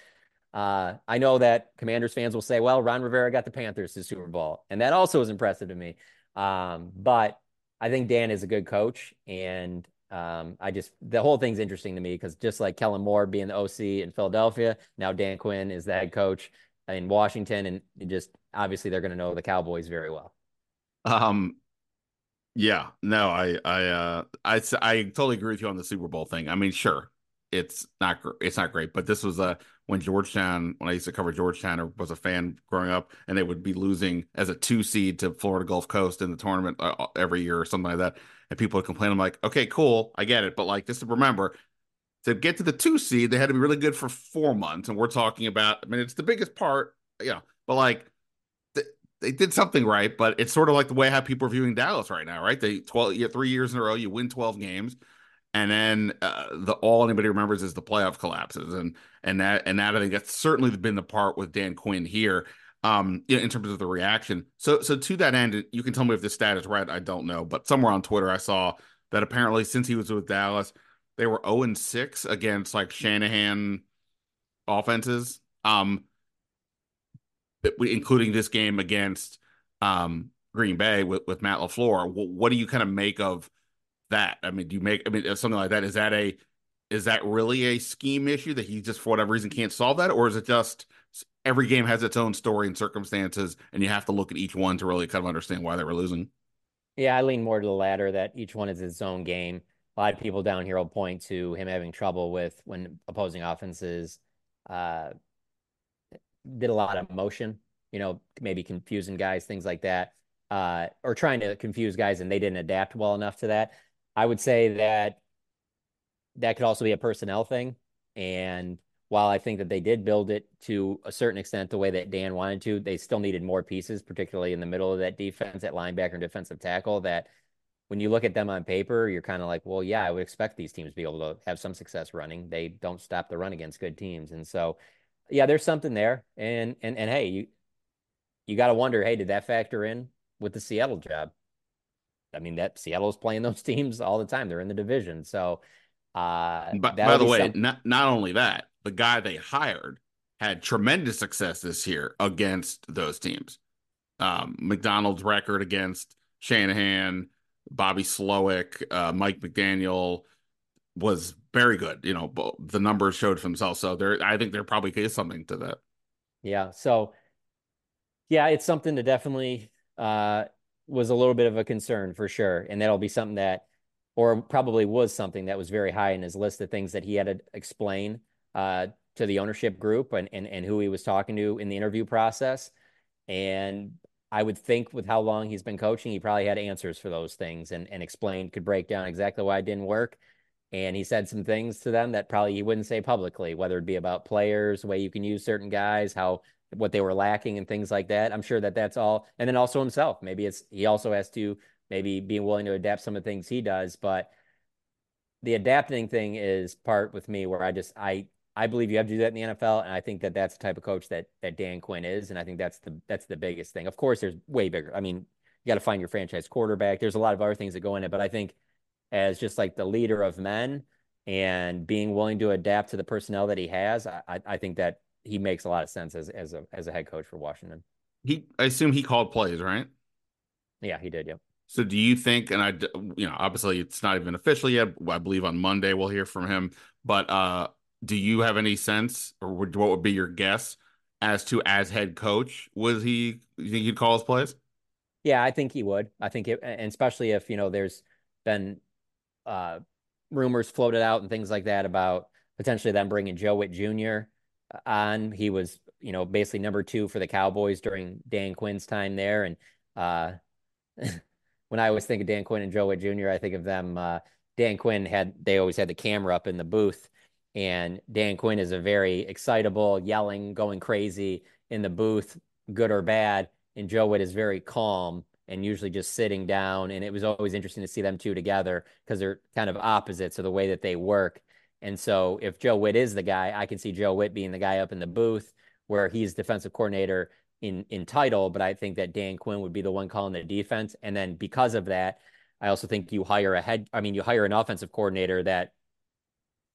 uh, I know that Commanders fans will say, well, Ron Rivera got the Panthers to Super Bowl. And that also is impressive to me. Um, but I think Dan is a good coach. And um, I just, the whole thing's interesting to me because just like Kellen Moore being the OC in Philadelphia, now Dan Quinn is the head coach in Washington. And just obviously they're going to know the Cowboys very well. Um, yeah, no, I, I, uh, I, I totally agree with you on the Super Bowl thing. I mean, sure, it's not, it's not great, but this was a when Georgetown, when I used to cover Georgetown or was a fan growing up, and they would be losing as a two seed to Florida Gulf Coast in the tournament uh, uh, every year or something like that, and people would complain. I'm like, okay, cool, I get it, but like just to remember, to get to the two seed, they had to be really good for four months, and we're talking about. I mean, it's the biggest part, Yeah. but like they did something right, but it's sort of like the way how people are viewing Dallas right now, right? They 12 yeah, three years in a row, you win 12 games, and then uh, the all anybody remembers is the playoff collapses, and and that and that I think that's certainly been the part with Dan Quinn here, um, in terms of the reaction. So so to that end, you can tell me if this stat is right. I don't know, but somewhere on Twitter I saw that apparently since he was with Dallas, they were 0 and 6 against like Shanahan offenses. Um, including this game against um Green Bay with, with Matt LaFleur. What, what do you kind of make of that? I mean, do you make I mean something like that? Is that a is that really a scheme issue that he just for whatever reason can't solve that, or is it just every game has its own story and circumstances, and you have to look at each one to really kind of understand why they were losing? Yeah, I lean more to the latter that each one is its own game. A lot of people down here will point to him having trouble with when opposing offenses uh, did a lot of motion, you know, maybe confusing guys, things like that, uh, or trying to confuse guys and they didn't adapt well enough to that. I would say that that could also be a personnel thing. And while I think that they did build it to a certain extent the way that Dan wanted to, they still needed more pieces, particularly in the middle of that defense, at linebacker and defensive tackle. That when you look at them on paper, you're kind of like, well, yeah, I would expect these teams to be able to have some success running. They don't stop the run against good teams. And so, yeah, there's something there. And and and hey, you you got to wonder, hey, did that factor in with the Seattle job? I mean, that Seattle's playing those <laughs> teams all the time. They're in the division. So uh, but by the way, not not only that, the guy they hired had tremendous success this year against those teams. Um, Macdonald's record against Shanahan, Bobby Slowik, uh, Mike McDaniel was very good. You know, the numbers showed for themselves. So there, I think there probably is something to that. Yeah. So, yeah, it's something to definitely uh, was a little bit of a concern for sure, and that'll be something that or probably was something that was very high in his list of things that he had to explain uh, to the ownership group and, and, and who he was talking to in the interview process. And I would think with how long he's been coaching, he probably had answers for those things and, and explained, could break down exactly why it didn't work. And he said some things to them that probably he wouldn't say publicly, whether it be about players, way you can use certain guys, how what they were lacking and things like that. I'm sure that that's all. And then also himself, maybe it's he also has to maybe being willing to adapt some of the things he does. But the adapting thing is part with me where I just I I believe you have to do that in the NFL, and I think that that's the type of coach that that Dan Quinn is, and I think that's the that's the biggest thing. Of course, there's way bigger. I mean, you got to find your franchise quarterback. There's a lot of other things that go in it, but I think as just like the leader of men and being willing to adapt to the personnel that he has, I I think that he makes a lot of sense as as a as a head coach for Washington. He, I assume he called plays, right? Yeah, he did. Yep. So do you think, and I, you know, obviously it's not even official yet. I believe on Monday we'll hear from him. But uh, do you have any sense, or what would be your guess as to as head coach, was he? You think he'd call his plays? Yeah, I think he would. I think, it, and especially if you know, there's been uh, rumors floated out and things like that about potentially them bringing Joe Whitt Jr. on. He was, you know, basically number two for the Cowboys during Dan Quinn's time there, and uh, <laughs> when I always think of Dan Quinn and Joe Whitt Jr., I think of them. Uh, Dan Quinn had they always had the camera up in the booth, and Dan Quinn is a very excitable, yelling, going crazy in the booth, good or bad. And Joe Whitt is very calm and usually just sitting down. And it was always interesting to see them two together because they're kind of opposites of the way that they work. And so if Joe Whitt is the guy, I can see Joe Whitt being the guy up in the booth where he's defensive coordinator in in title, but I think that Dan Quinn would be the one calling the defense. And then because of that, I also think you hire a head. I mean, you hire an offensive coordinator that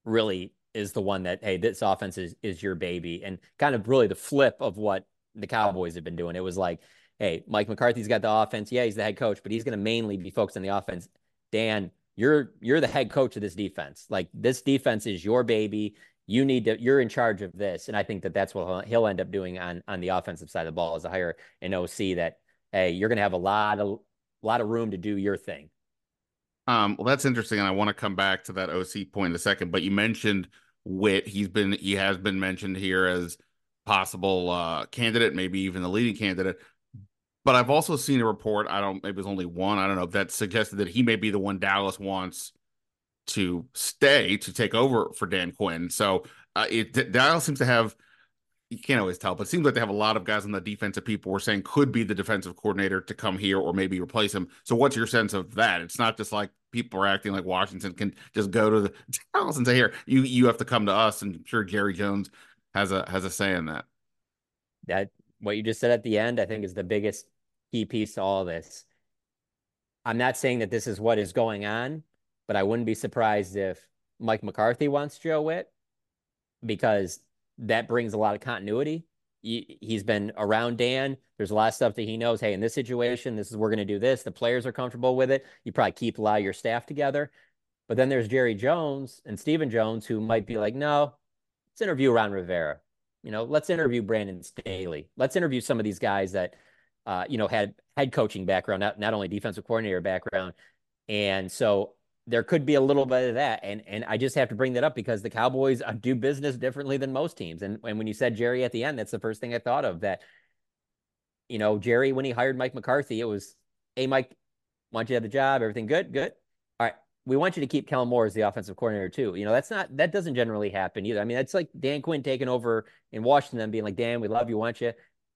really is the one that hey, this offense is is your baby, and kind of really the flip of what the Cowboys have been doing. It was like, hey, Mike McCarthy's got the offense. Yeah, he's the head coach, but he's going to mainly be focused on the offense. Dan, you're you're the head coach of this defense. Like this defense is your baby. You need to you're in charge of this. And i think that that's what he'll end up doing on on the offensive side of the ball as a hire an oc that hey you're going to have a lot of a lot of room to do your thing. Um well that's interesting and i want to come back to that oc point in a second but you mentioned Whitt he's been he has been mentioned here as possible uh candidate maybe even the leading candidate but i've also seen a report i don't maybe was only one i don't know that suggested that he may be the one dallas wants to stay to take over for Dan Quinn. So uh, it Dallas seems to have you can't always tell, but it seems like they have a lot of guys on the defensive people we're saying could be the defensive coordinator to come here or maybe replace him. So what's your sense of that? It's not just like people are acting like Washington can just go to the <laughs> Dallas and say, here, you you have to come to us. And I'm sure Jerry Jones has a has a say in that. That what you just said at the end, I think is the biggest key piece to all this. I'm not saying that this is what is going on, but I wouldn't be surprised if Mike McCarthy wants Joe Whitt because that brings a lot of continuity. He, he's been around Dan. There's a lot of stuff that he knows. Hey, in this situation, this is we're going to do this. The players are comfortable with it. You probably keep a lot of your staff together. But then there's Jerry Jones and Stephen Jones who might be like, no, let's interview Ron Rivera. You know, let's interview Brandon Staley. Let's interview some of these guys that, uh, you know, had head coaching background, not not only defensive coordinator background. And so there could be a little bit of that. And and I just have to bring that up because the Cowboys uh, do business differently than most teams. And, and when you said Jerry at the end, that's the first thing I thought of that, you know, Jerry, when he hired Mike McCarthy, it was, hey, Mike, want you to have the job? Everything good? Good. All right. We want you to keep Kellen Moore as the offensive coordinator too. You know, that's not that doesn't generally happen either. I mean, that's like Dan Quinn taking over in Washington and being like, Dan, we love you, want you.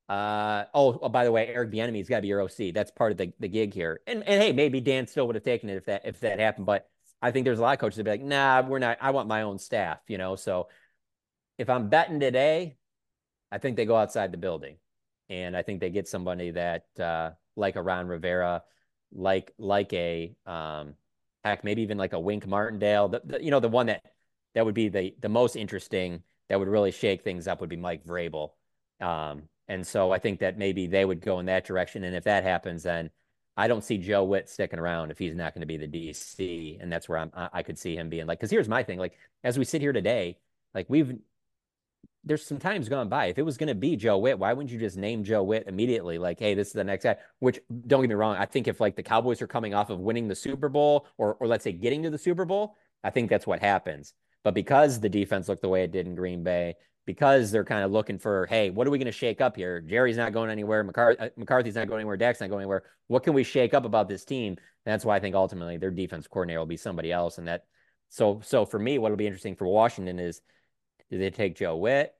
Uh, oh, oh, by the way, Eric Bieniemy's got to be your OC. That's part of the, the gig here. And and hey, maybe Dan still would have taken it if that if that happened. But I think there's a lot of coaches that be like, nah, we're not. I want my own staff. You know, so if I'm betting today, I think they go outside the building, and I think they get somebody that uh, like a Ron Rivera, like like a um, heck, maybe even like a Wink Martindale. The, the, you know, the one that that would be the the most interesting that would really shake things up would be Mike Vrabel. Um, and so I think that maybe they would go in that direction. And if that happens, then I don't see Joe Whitt sticking around if he's not going to be the DC. And that's where I'm, I could see him being like, because here's my thing. Like, as we sit here today, like we've, there's some times gone by. If it was going to be Joe Whitt, why wouldn't you just name Joe Whitt immediately? Like, hey, this is the next guy. Which don't get me wrong, I think if like the Cowboys are coming off of winning the Super Bowl, or or let's say getting to the Super Bowl, I think that's what happens. But because the defense looked the way it did in Green Bay, because they're kind of looking for, hey, what are we going to shake up here? Jerry's not going anywhere. Uh, McCarthy's not going anywhere. Dak's not going anywhere. What can we shake up about this team? That's why I think ultimately their defense coordinator will be somebody else. And that, so, so for me, what'll be interesting for Washington is, do they take Joe Whitt?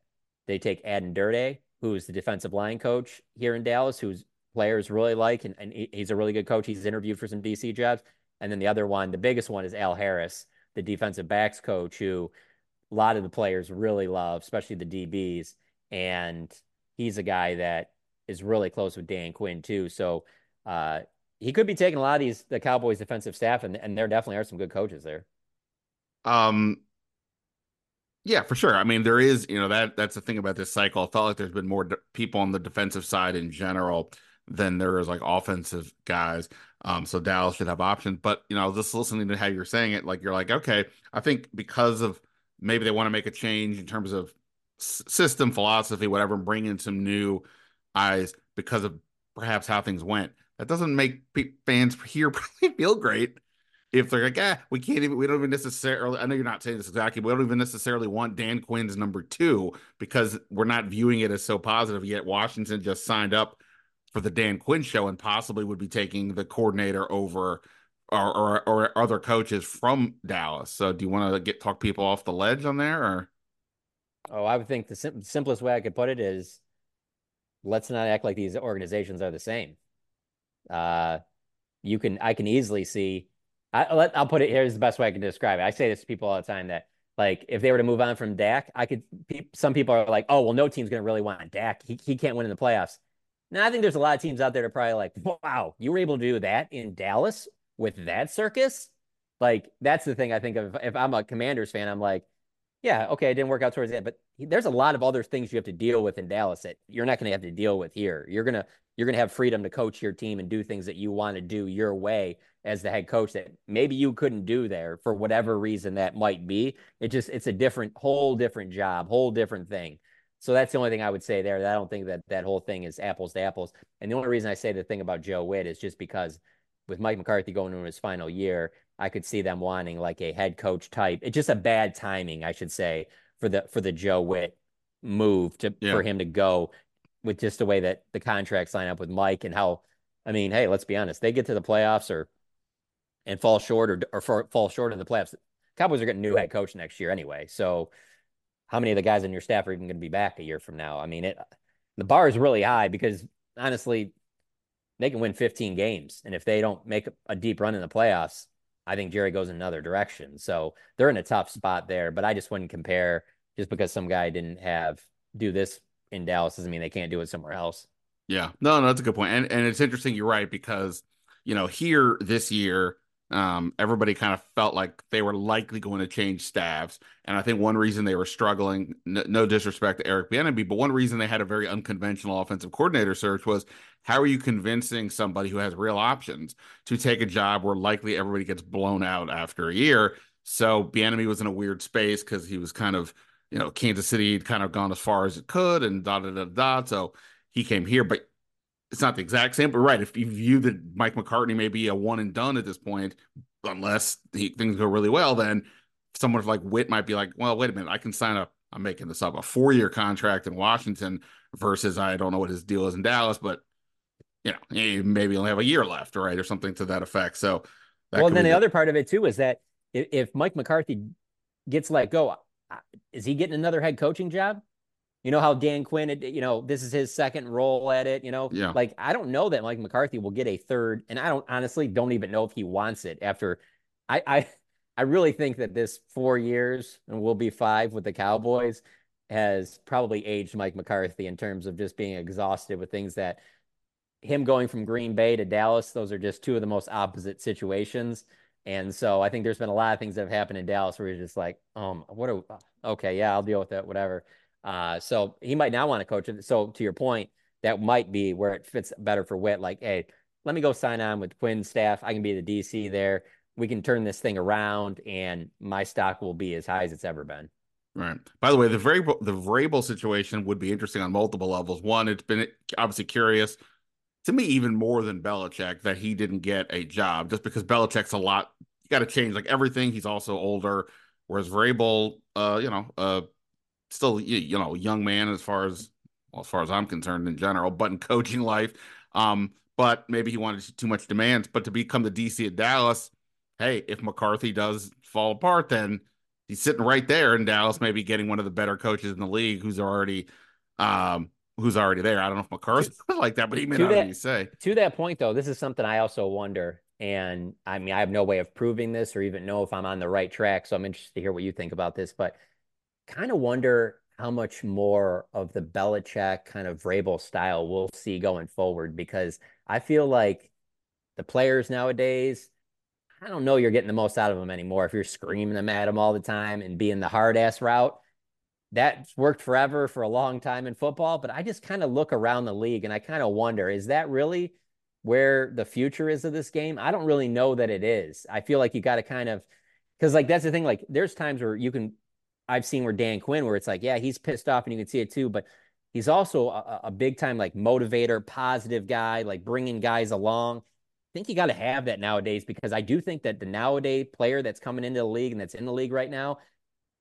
They take Aden Durde, who's the defensive line coach here in Dallas, who's players really like, and, and he's a really good coach. He's interviewed for some DC jobs. And then the other one, the biggest one is Al Harris, the defensive backs coach, who a lot of the players really love, especially the DBs. And he's a guy that is really close with Dan Quinn too. So uh, he could be taking a lot of these the Cowboys defensive staff, and and there definitely are some good coaches there. Um, yeah, for sure. I mean, there is, you know, that that's the thing about this cycle. I felt like there's been more de- people on the defensive side in general than there is like offensive guys. Um, so Dallas should have options. But you know, just listening to how you're saying it, like you're like, okay, I think because of maybe they want to make a change in terms of system, philosophy, whatever, and bring in some new eyes because of perhaps how things went. That doesn't make fans <laughs> here probably feel great if they're like, ah, we can't even, we don't even necessarily, I know you're not saying this exactly, we don't even necessarily want Dan Quinn's number two because we're not viewing it as so positive yet. Washington just signed up for the Dan Quinn show and possibly would be taking the coordinator over or, or, or other coaches from Dallas. So do you want to get talk people off the ledge on there or? Oh, I would think the sim- simplest way I could put it is let's not act like these organizations are the same. Uh, you can, I can easily see, I, let, I'll put it here's the best way I can describe it. I say this to people all the time that like if they were to move on from Dak, I could, some people are like, oh, well, no team's going to really want Dak. He, he can't win in the playoffs. Now, I think there's a lot of teams out there that are probably like, wow, you were able to do that in Dallas with that circus, like that's the thing I think of. If I'm a Commanders fan, I'm like, yeah, okay, it didn't work out towards the end, but there's a lot of other things you have to deal with in Dallas that you're not going to have to deal with here. You're gonna you're gonna have freedom to coach your team and do things that you want to do your way as the head coach that maybe you couldn't do there for whatever reason that might be. It just it's a different whole different job, whole different thing. So that's the only thing I would say there. I don't think that that whole thing is apples to apples. And the only reason I say the thing about Joe Whitt is just because with Mike McCarthy going into his final year, I could see them wanting like a head coach type. It's just a bad timing, I should say, for the for the Joe Whitt move to yeah. for him to go with just the way that the contracts line up with Mike and how I mean, hey, let's be honest, they get to the playoffs or and fall short or or for, fall short of the playoffs. Cowboys are getting a new head coach next year anyway. So how many of the guys in your staff are even going to be back a year from now? I mean, it the bar is really high because honestly, they can win 15 games. And if they don't make a deep run in the playoffs, I think Jerry goes in another direction. So they're in a tough spot there. But I just wouldn't compare just because some guy didn't have do this in Dallas doesn't mean they can't do it somewhere else. Yeah. No, no, that's a good point. And and it's interesting, you're right, because you know, here this year, Um, everybody kind of felt like they were likely going to change staffs. And I think one reason they were struggling, no, no disrespect to Eric Bieniemy, but one reason they had a very unconventional offensive coordinator search was how are you convincing somebody who has real options to take a job where likely everybody gets blown out after a year? So Bieniemy was in a weird space because he was kind of, you know, Kansas City had kind of gone as far as it could and da da da da. So he came here, but it's not the exact same, but right. If you view that Mike McCarthy may be a one and done at this point, unless he, things go really well, then someone like Whitt might be like, well, wait a minute, I can sign up. I'm making this up a four year contract in Washington versus I don't know what his deal is in Dallas, but you know, he maybe only have a year left, right, or something to that effect. So, well, and then the other part of it too is that if, if Mike McCarthy gets let go, is he getting another head coaching job? You know how Dan Quinn, you know, this is his second role at it. You know, yeah. like I don't know that Mike McCarthy will get a third, and I don't honestly don't even know if he wants it after. I I <laughs> I really think that this four years and will be five with the Cowboys has probably aged Mike McCarthy in terms of just being exhausted with things that him going from Green Bay to Dallas. Those are just two of the most opposite situations. And so I think there's been a lot of things that have happened in Dallas where he's just like, um, what are okay, yeah, I'll deal with it, whatever. Uh, so he might not want to coach it. So to your point, that might be where it fits better for Whitt. Like, hey, let me go sign on with Quinn's staff. I can be the DC there. We can turn this thing around, and my stock will be as high as it's ever been. Right. By the way, the Vrabel, the Vrabel situation would be interesting on multiple levels. One, it's been obviously curious to me, even more than Belichick, that he didn't get a job just because Belichick's a lot. You got to change like everything. He's also older, whereas Vrabel, uh, you know, uh, still you know young man as far as well, as far as I'm concerned in general, but in <laughs> coaching life. Um, but maybe he wanted too much demands. But to become the DC at Dallas, hey, if McCarthy does fall apart, then he's sitting right there in Dallas, maybe getting one of the better coaches in the league who's already um who's already there. I don't know if McCarthy <laughs> like that, but he may not that, say. To that point though, this is something I also wonder. And I mean, I have no way of proving this or even know if I'm on the right track. So I'm interested to hear what you think about this. But kind of wonder how much more of the Belichick kind of Vrabel style we'll see going forward because I feel like the players nowadays, I don't know you're getting the most out of them anymore if you're screaming them at them all the time and being the hard ass route. That's worked forever for a long time in football, but I just kind of look around the league and I kind of wonder is that really where the future is of this game? I don't really know that it is. I feel like you got to kind of because like that's the thing like there's times where you can I've seen where Dan Quinn, where it's like, yeah, he's pissed off and you can see it too, but he's also a, a big time like motivator, positive guy, like bringing guys along. I think you got to have that nowadays because I do think that the nowadays player that's coming into the league and that's in the league right now,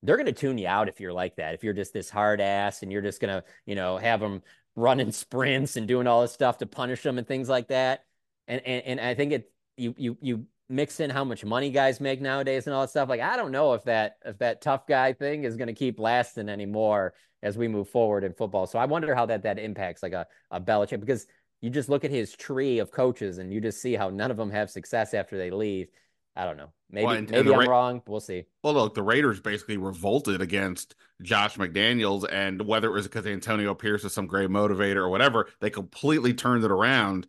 they're going to tune you out if you're like that. If you're just this hard ass and you're just going to, you know, have them running <laughs> sprints and doing all this stuff to punish them and things like that. And and, and I think it you you you mix in how much money guys make nowadays and all that stuff. Like, I don't know if that if that tough guy thing is going to keep lasting anymore as we move forward in football. So I wonder how that that impacts like a a Belichick because you just look at his tree of coaches and you just see how none of them have success after they leave. I don't know. Maybe well, and, maybe and I'm wrong. We'll see. Well, look, the Raiders basically revolted against Josh McDaniels, and whether it was because Antonio Pierce is some great motivator or whatever, they completely turned it around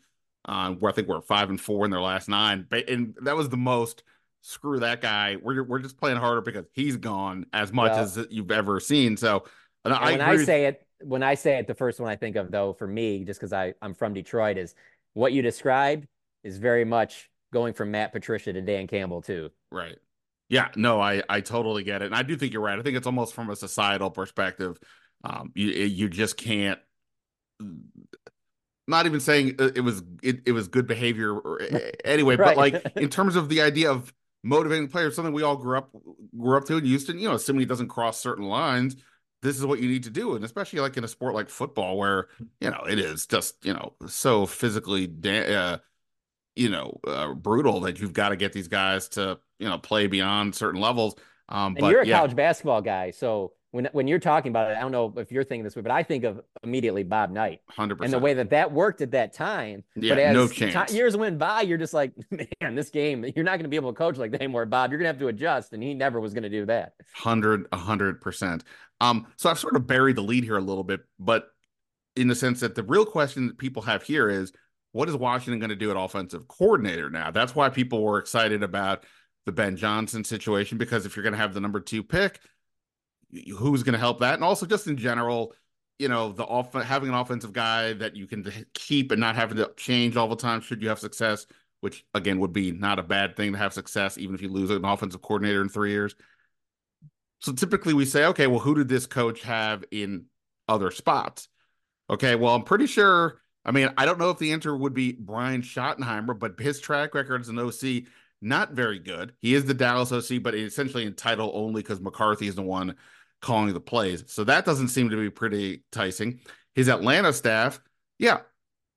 uh, where I think we're five and four in their last nine. And that was the most screw that guy. We're we're just playing harder because he's gone as much well, as you've ever seen. So I when I say it, when I say it, the first one I think of though for me, just because I I'm from Detroit, is what you described is very much going from Matt Patricia to Dan Campbell too. Right. Yeah. No, I I totally get it, and I do think you're right. I think it's almost from a societal perspective. Um, you you just can't not even saying uh, it was it, it was good behavior or, anyway, right. but like <laughs> in terms of the idea of motivating players, something we all grew up grew up to in Houston. You know, assuming he doesn't cross certain lines, this is what you need to do, and especially like in a sport like football, where you know it is just you know so physically, da- uh, you know, uh, brutal that you've got to get these guys to you know play beyond certain levels. Um, and but you're a yeah. college basketball guy, so when when you're talking about it, I don't know if you're thinking this way, but I think of immediately Bob Knight, hundred percent, and the way that that worked at that time. Yeah, but as no chance. T- years went by, you're just like, <laughs> man, this game, you're not going to be able to coach like that anymore, Bob. You're going to have to adjust, and he never was going to do that. Hundred, hundred percent. Um, so I've sort of buried the lead here a little bit, but in the sense that the real question that people have here is, what is Washington going to do at offensive coordinator now? That's why people were excited about the Ben Johnson situation because if you're going to have the number two pick, who's going to help that? And also just in general, you know, the off having an offensive guy that you can keep and not having to change all the time should you have success, which again would be not a bad thing to have success, even if you lose an offensive coordinator in three years. So typically we say, okay, well, who did this coach have in other spots? Okay, well, I'm pretty sure. I mean, I don't know if the answer would be Brian Schottenheimer, but his track record as an OC not very good. He is the Dallas OC, but essentially in title only because McCarthy is the one calling the plays. So that doesn't seem to be pretty enticing. His Atlanta staff, yeah,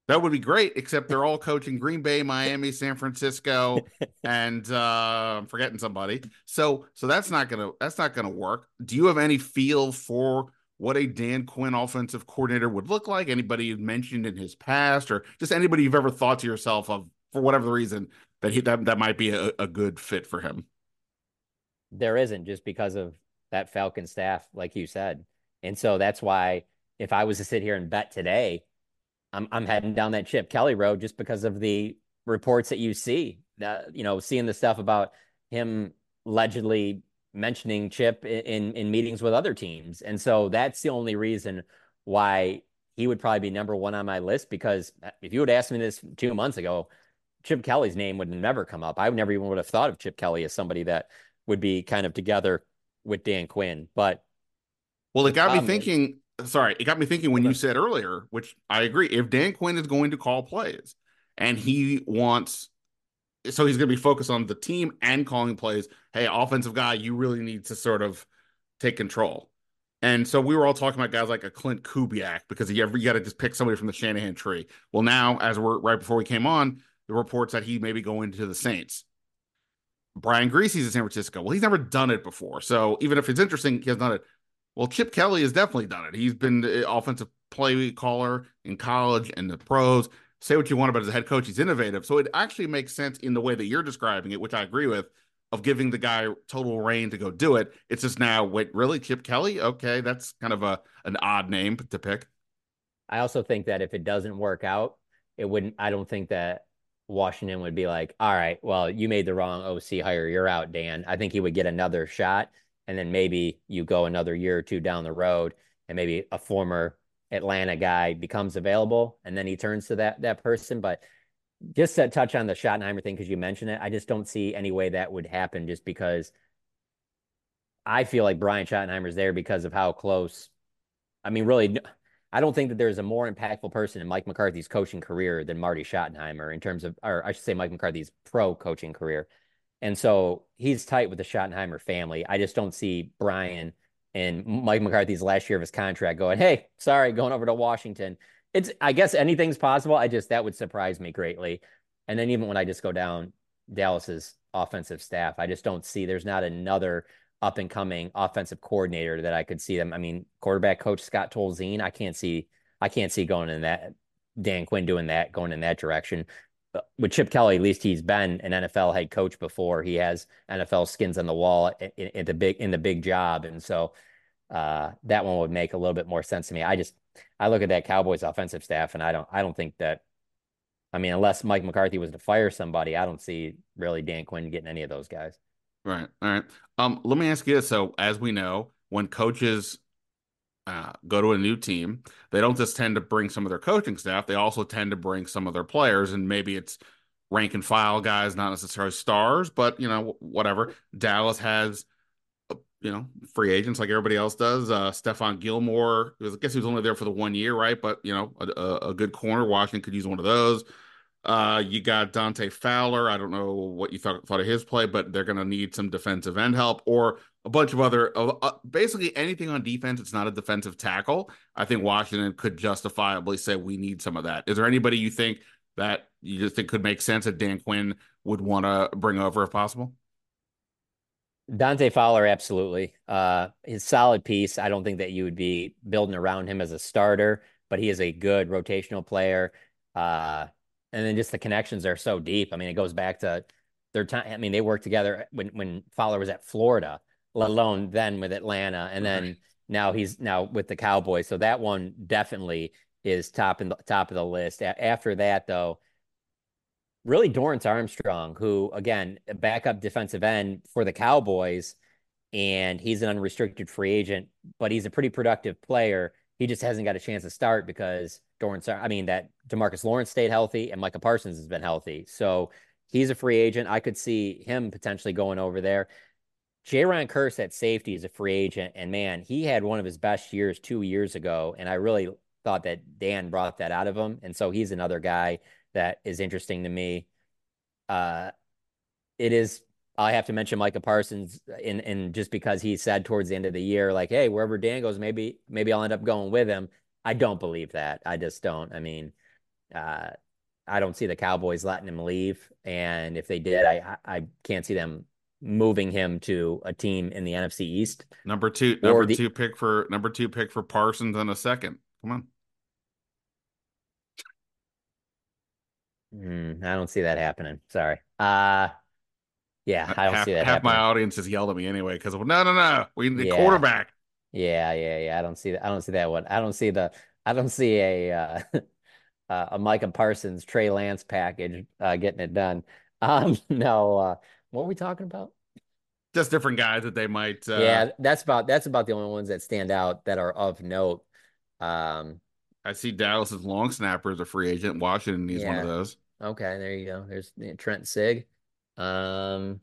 that would be great, except they're all coaching Green Bay, Miami, San Francisco, <laughs> and uh, I'm forgetting somebody. So so that's not gonna that's not gonna work. Do you have any feel for what a Dan Quinn offensive coordinator would look like? Anybody you've mentioned in his past, or just anybody you've ever thought to yourself of for whatever reason that he that, that might be a, a good fit for him? There isn't just because of that Falcon staff, like you said. And so that's why if I was to sit here and bet today, I'm I'm heading down that Chip Kelly road just because of the reports that you see. That you know, seeing the stuff about him allegedly mentioning Chip in in meetings with other teams. And so that's the only reason why he would probably be number one on my list because uh, if you would ask me this two months ago, Chip Kelly's name would never come up. I never even would have thought of Chip Kelly as somebody that would be kind of together with Dan Quinn. But well, it got me thinking. Is, sorry, it got me thinking when you said earlier, which I agree. If Dan Quinn is going to call plays and he wants, so he's going to be focused on the team and calling plays. Hey, offensive guy, you really need to sort of take control. And so we were all talking about guys like a Klint Kubiak because you, you got to just pick somebody from the Shanahan tree. Well, now as we're right before we came on, the reports that he may be going to the Saints. Brian Griese's in San Francisco. Well, he's never done it before. So even if it's interesting, he has done it. Well, Chip Kelly has definitely done it. He's been offensive play caller in college and the pros. Say what you want about his head coach. He's innovative. So it actually makes sense in the way that you're describing it, which I agree with, of giving the guy total reign to go do it. It's just now, wait, really? Chip Kelly? Okay, that's kind of a an odd name to pick. I also think that if it doesn't work out, it wouldn't I don't think that Washington would be like, all right, well, you made the wrong OC hire. You're out, Dan. I think he would get another shot. And then maybe you go another year or two down the road and maybe a former Atlanta guy becomes available and then he turns to that that person. But just to touch on the Schottenheimer thing, because you mentioned it, I just don't see any way that would happen just because I feel like Brian Schottenheimer's there because of how close. I mean, really, I don't think that there's a more impactful person in Mike McCarthy's coaching career than Marty Schottenheimer in terms of, or I should say, Mike McCarthy's pro coaching career. And so he's tight with the Schottenheimer family. I just don't see Brian and Mike McCarthy's last year of his contract going, hey, sorry, going over to Washington. It's, I guess anything's possible. I just, that would surprise me greatly. And then even when I just go down Dallas's offensive staff, I just don't see there's not another up and coming offensive coordinator that I could see them. I mean, quarterback coach Scott Tolzien, I can't see I can't see going in that Dan Quinn doing that, going in that direction. But with Chip Kelly, at least he's been an NFL head coach before. He has NFL skins on the wall in, in the big in the big job, and so uh, that one would make a little bit more sense to me. I just I look at that Cowboys offensive staff, and I don't I don't think that. I mean, unless Mike McCarthy was to fire somebody, I don't see really Dan Quinn getting any of those guys. Right. All right. Um, let me ask you this. So, as we know, when coaches uh, go to a new team, they don't just tend to bring some of their coaching staff. They also tend to bring some of their players, and maybe it's rank and file guys, not necessarily stars, but you know, whatever. Dallas has, uh, you know, free agents like everybody else does. Uh, Stephon Gilmore, I guess he was only there for the one year, right? But you know, a, a good corner. Washington could use one of those. Uh, you got Dante Fowler. I don't know what you thought, thought of his play, but they're going to need some defensive end help or a bunch of other, uh, basically anything on defense. It's not a defensive tackle. I think Washington could justifiably say we need some of that. Is there anybody you think that you just think could make sense that Dan Quinn would want to bring over if possible? Dante Fowler, absolutely. Uh, his solid piece. I don't think that you would be building around him as a starter, but he is a good rotational player. Uh, and then just the connections are so deep. I mean, it goes back to their time. I mean, they worked together when when Fowler was at Florida, let alone then with Atlanta, and then now he's now with the Cowboys. So that one definitely is top in the top of the list. A- after that, though, really Dorance Armstrong, who again, backup defensive end for the Cowboys, and he's an unrestricted free agent, but he's a pretty productive player. He just hasn't got a chance to start because Dorance, I mean, that DeMarcus Lawrence stayed healthy and Micah Parsons has been healthy. So he's a free agent. I could see him potentially going over there. J. Jayron Kearse at safety is a free agent, and man, he had one of his best years two years ago, and I really thought that Dan brought that out of him, and so he's another guy that is interesting to me. Uh, it is. I have to mention Micah Parsons in in just because he said towards the end of the year, like, "Hey, wherever Dan goes, maybe maybe I'll end up going with him." I don't believe that. I just don't. I mean, uh, I don't see the Cowboys letting him leave, and if they did, I I can't see them moving him to a team in the NFC East. Number two, number the, two pick for number two pick for Parsons and a second. Come on. Mm, I don't see that happening. Sorry. Uh yeah, I don't half, see that. Half happening. my audience has yelled at me anyway because no, no, no, we need yeah. quarterback. Yeah, yeah, yeah. I don't see that. I don't see that one. I don't see the. I don't see a uh, <laughs> a Micah Parsons Trey Lance package uh, getting it done. <laughs> Um, no. Uh, what are we talking about? Just different guys that they might. Uh... Yeah, that's about that's about the only ones that stand out that are of note. Um, I see Dallas's long snapper is a free agent. Washington needs yeah. one of those. Okay, there you go. There's Trent Sieg. Um,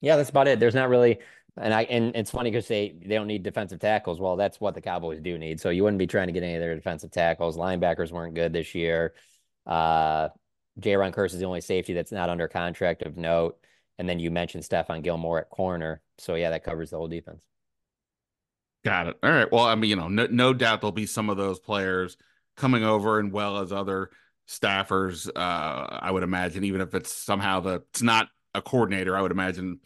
yeah, that's about it. There's not really, and I and it's funny because they they don't need defensive tackles. Well, that's what the Cowboys do need. So you wouldn't be trying to get any of their defensive tackles. Linebackers weren't good this year. Uh, Jayron Kearse is the only safety that's not under contract of note. And then you mentioned Stephon Gilmore at corner. So yeah, that covers the whole defense. Got it. All right. Well, I mean, you know, no, no doubt there'll be some of those players coming over, and well as other staffers. Uh, I would imagine, even if it's somehow the it's not a coordinator, I would imagine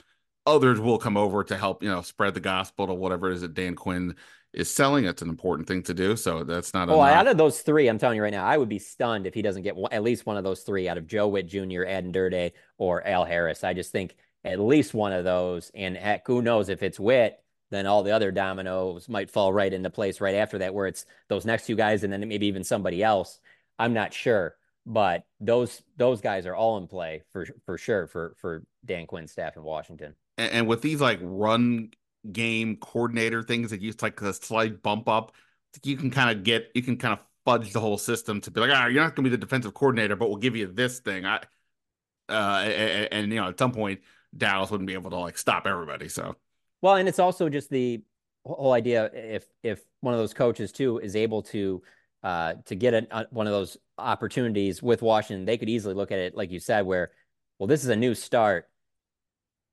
others will come over to help, you know, spread the gospel to whatever it is that Dan Quinn is selling. It's an important thing to do. So that's not. Oh, out of those three, I'm telling you right now, I would be stunned if he doesn't get one, at least one of those three out of Joe Whitt Jr., Aden Durde, or Al Harris. I just think at least one of those. And heck, who knows if it's Whitt. then all the other dominoes might fall right into place right after that, where it's those next two guys and then maybe even somebody else. I'm not sure, but those those guys are all in play for for sure for for Dan Quinn's staff in Washington. And, and with these like run game coordinator things that use like a slight bump up, you can kind of get you can kind of fudge the whole system to be like, ah, you're not going to be the defensive coordinator, but we'll give you this thing. I uh, and, and, you know, at some point, Dallas wouldn't be able to like stop everybody. So, well, and it's also just the whole idea if if one of those coaches too is able to uh, to get a, one of those opportunities with Washington, they could easily look at it like you said, where well, this is a new start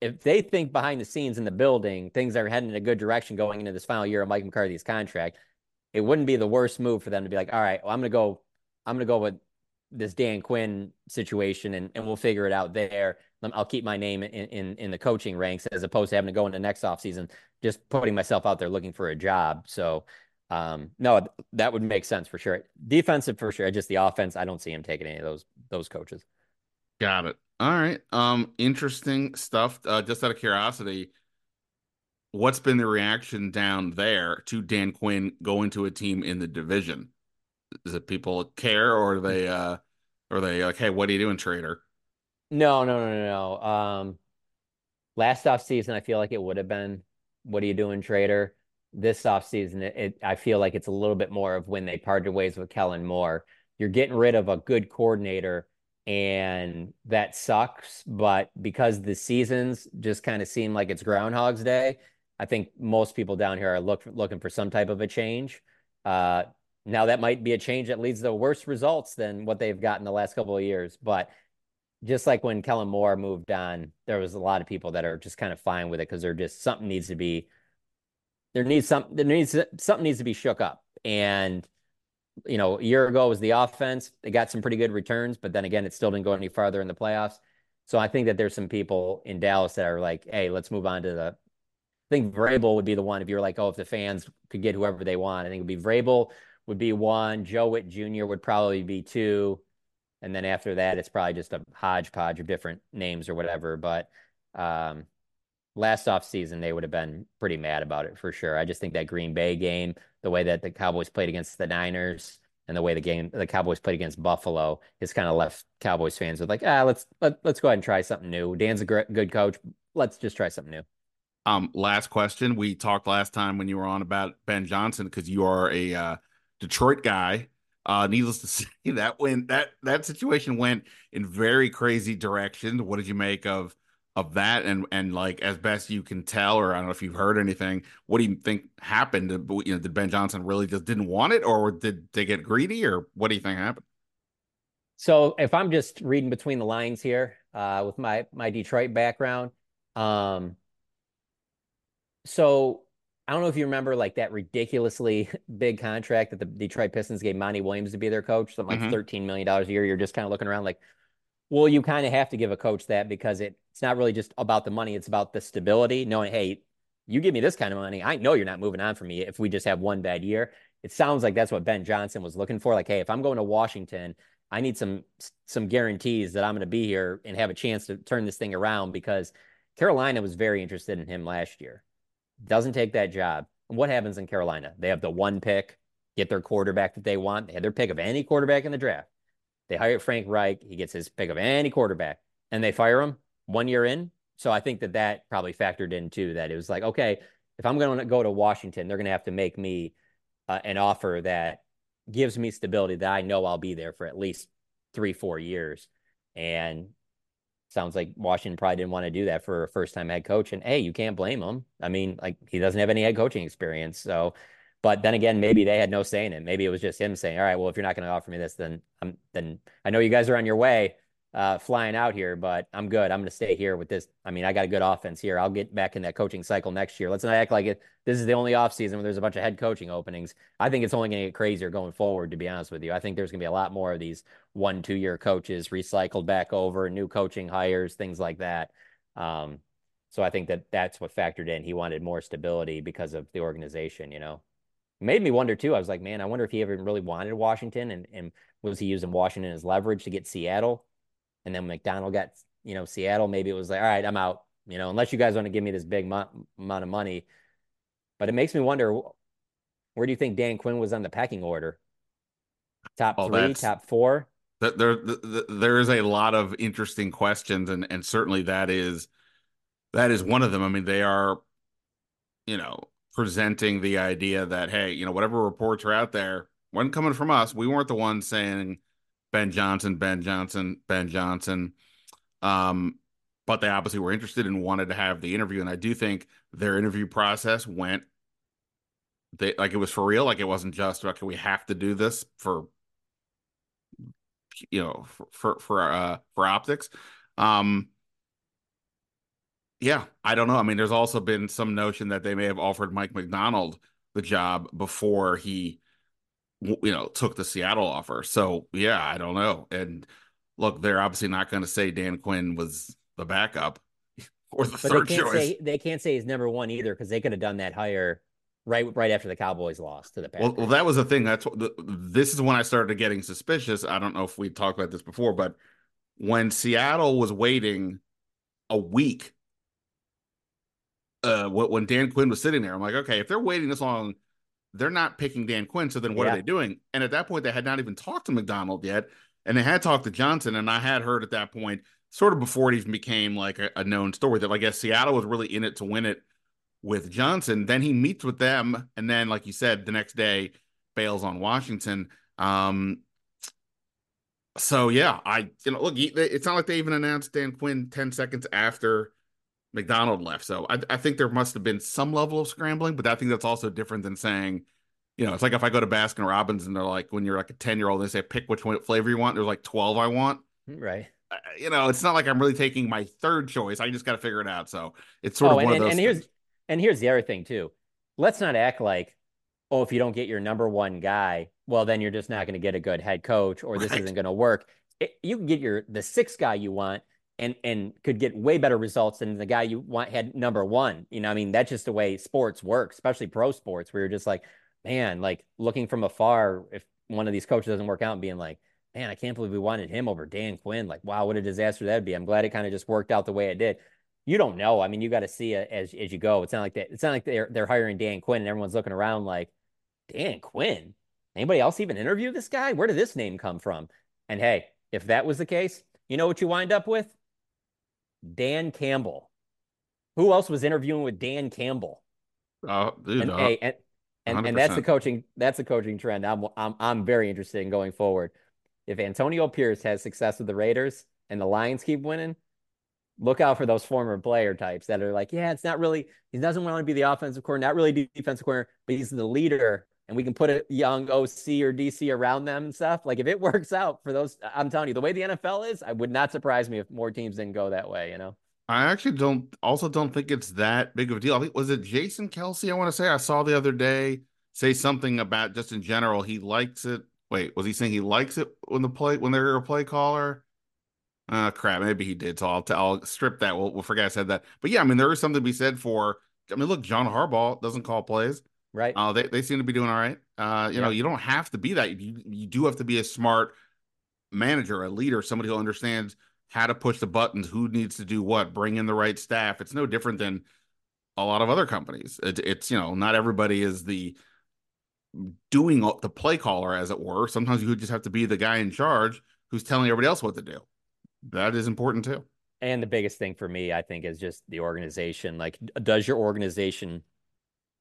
if they think behind the scenes in the building things are heading in a good direction going into this final year of Mike McCarthy's contract, it wouldn't be the worst move for them to be like, all right, well, I'm gonna go, I'm gonna go with this Dan Quinn situation and, and we'll figure it out there. I'll keep my name in, in, in the coaching ranks as opposed to having to go into next offseason, just putting myself out there looking for a job. So um, no, that would make sense for sure. Defensive for sure. Just the offense, I don't see him taking any of those those coaches. Got it. All right. Um, interesting stuff. Uh, just out of curiosity, what's been the reaction down there to Dan Quinn going to a team in the division? Is it people care or are they uh or are they like, hey, what are you doing, traitor? No, no, no, no, no. Um last off season I feel like it would have been what are you doing, traitor? This off season it, it I feel like it's a little bit more of when they parted ways with Kellen Moore. You're getting rid of a good coordinator and that sucks. But because the seasons just kind of seem like it's Groundhog's Day, I think most people down here are look, looking for some type of a change. Uh, now that might be a change that leads to worse results than what they've gotten the last couple of years. But just like when Kellen Moore moved on, there was a lot of people that are just kind of fine with it because they're just something needs to be there needs some there needs something needs to be shook up and you know, a year ago was the offense. They got some pretty good returns, but then again, it still didn't go any farther in the playoffs. So I think that there's some people in Dallas that are like, hey, let's move on to the. I think Vrabel would be the one if you're like, oh, if the fans could get whoever they want. I think it would be Vrabel would be one. Joe Whitt Jr. would probably be two. And then after that, it's probably just a hodgepodge of different names or whatever. But um, last off season, they would have been pretty mad about it for sure. I just think that Green Bay game, the way that the Cowboys played against the Niners, and the way the game the Cowboys played against Buffalo has kind of left Cowboys fans with like, ah, let's let, let's go ahead and try something new. Dan's a great, good coach. Let's just try something new. Um, last question. We talked last time when you were on about Ben Johnson because you are a uh, Detroit guy. Uh, needless to <laughs> say, that went that that situation went in very crazy directions. What did you make of of that? And and like as best you can tell, or I don't know if you've heard anything. What do you think happened? You know, did Ben Johnson really just didn't want it, or did they get greedy, or what do you think happened? So if I'm just reading between the lines here, uh, with my my Detroit background, um, so I don't know if you remember like that ridiculously <laughs> big contract that the Detroit Pistons gave Monty Williams to be their coach, something like mm-hmm. $13 million a year. You're just kind of looking around like, well, you kind of have to give a coach that because it, it's not really just about the money, it's about the stability, knowing, hey, you give me this kind of money, I know you're not moving on from me if we just have one bad year. It sounds like that's what Ben Johnson was looking for. Like, hey, if I'm going to Washington, I need some some guarantees that I'm going to be here and have a chance to turn this thing around because Carolina was very interested in him last year doesn't take that job. And what happens in Carolina? They have the one pick, get their quarterback that they want. They had their pick of any quarterback in the draft. They hire Frank Reich. He gets his pick of any quarterback, and they fire him one year in. So I think that that probably factored in too. That it was like, okay, if I'm going to go to Washington, they're going to have to make me uh, an offer that gives me stability that I know I'll be there for at least three, four years. And sounds like Washington probably didn't want to do that for a first time head coach. And hey, you can't blame him. I mean, like he doesn't have any head coaching experience. So, but then again, maybe they had no say in it. Maybe it was just him saying, all right, well, if you're not going to offer me this, then I'm, then I know you guys are on your way uh, flying out here, but I'm good. I'm going to stay here with this. I mean, I got a good offense here. I'll get back in that coaching cycle next year. Let's not act like it. This is the only offseason where there's a bunch of head coaching openings. I think it's only going to get crazier going forward, to be honest with you. I think there's going to be a lot more of these one, two year coaches recycled back over, new coaching hires, things like that. Um, so I think that that's what factored in. He wanted more stability because of the organization, you know. Made me wonder too. I was like, man, I wonder if he ever really wanted Washington and, and was he using Washington as leverage to get Seattle? and then Macdonald got you know Seattle. Maybe it was like, all right, I'm out. You know, unless you guys want to give me this big mo- amount of money. But it makes me wonder, where do you think Dan Quinn was on the pecking order? Top oh, three, top four. There, there, there is a lot of interesting questions, and and certainly that is that is one of them. I mean, they are, you know, presenting the idea that hey, you know, whatever reports are out there, wasn't coming from us. We weren't the ones saying Ben Johnson, Ben Johnson, Ben Johnson. Um, but they obviously were interested and wanted to have the interview. And I do think their interview process went they like it was for real. Like it wasn't just okay, we have to do this for you know for for for uh for optics. Um yeah, I don't know. I mean, there's also been some notion that they may have offered Mike Macdonald the job before he you know, took the Seattle offer. So yeah, I don't know. And look, they're obviously not going to say Dan Quinn was the backup <laughs> or the but third they choice. Say, they can't say he's number one either because they could have done that hire right right after the Cowboys lost to the Packers. Well, well that was the thing. That's what the, this is when I started getting suspicious. I don't know if we talked about this before, but when Seattle was waiting a week, uh, when Dan Quinn was sitting there, I'm like, okay, if they're waiting this long they're not picking Dan Quinn. So then what yeah. are they doing? And at that point, they had not even talked to Macdonald yet. And they had talked to Johnson. And I had heard at that point, sort of before it even became like a, a known story, that I guess Seattle was really in it to win it with Johnson. Then he meets with them. And then, like you said, the next day bails on Washington. Um, so yeah, I you know look, it's not like they even announced Dan Quinn ten seconds after Macdonald left. So I, I think there must have been some level of scrambling, but I think that's also different than saying, you know, it's like if I go to Baskin Robbins and they're like, when you're like a 10 year old, they say, pick which one, flavor you want. There's like 12 I want. Right. Uh, you know, it's not like I'm really taking my third choice. I just got to figure it out. So it's sort oh, of one and, of those. And here's, and here's the other thing too. Let's not act like, oh, if you don't get your number one guy, well, then you're just not going to get a good head coach or this right. isn't going to work. It, you can get your the sixth guy you want and and could get way better results than the guy you want had number one. You know, I mean, that's just the way sports work, especially pro sports, where you're just like, man, like looking from afar, if one of these coaches doesn't work out and being like, man, I can't believe we wanted him over Dan Quinn. Like, wow, what a disaster that'd be. I'm glad it kind of just worked out the way it did. You don't know. I mean, you got to see it as as you go. It's not like that. It's not like they're they're hiring Dan Quinn and everyone's looking around like, Dan Quinn. anybody else even interview this guy? Where did this name come from? And hey, if that was the case, you know what you wind up with? Dan Campbell. Who else was interviewing with Dan Campbell? Oh, dude, and, uh, hey, and, and, and that's the coaching that's the coaching trend I'm I'm I'm very interested in going forward. If Antonio Pierce has success with the Raiders and the Lions keep winning, look out for those former player types that are like, yeah, it's not really he doesn't want to be the offensive coordinator, not really defensive coordinator, but he's the leader and we can put a young OC or DC around them and stuff. Like if it <laughs> works out for those, I'm telling you, the way the NFL is, I would not surprise me if more teams didn't go that way, you know? I actually don't also don't think it's that big of a deal. I think was it Jason Kelce, I want to say I saw the other day say something about just in general, he likes it. Wait, was he saying he likes it when the play when they're a play caller? Uh crap, maybe he did. So I'll t- I'll strip that. We'll, we'll forget I said that. But yeah, I mean there is something to be said for I mean, look, John Harbaugh doesn't call plays. Right. Uh, they, they seem to be doing all right. Uh, you know, you don't have to be that. You, you do have to be a smart manager, a leader, somebody who understands how to push the buttons, who needs to do what, bring in the right staff. It's no different than a lot of other companies. It, it's, you know, not everybody is the doing the play caller, as it were. Sometimes you just have to be the guy in charge who's telling everybody else what to do. That is important too. And the biggest thing for me, I think, is just the organization. Like, does your organization,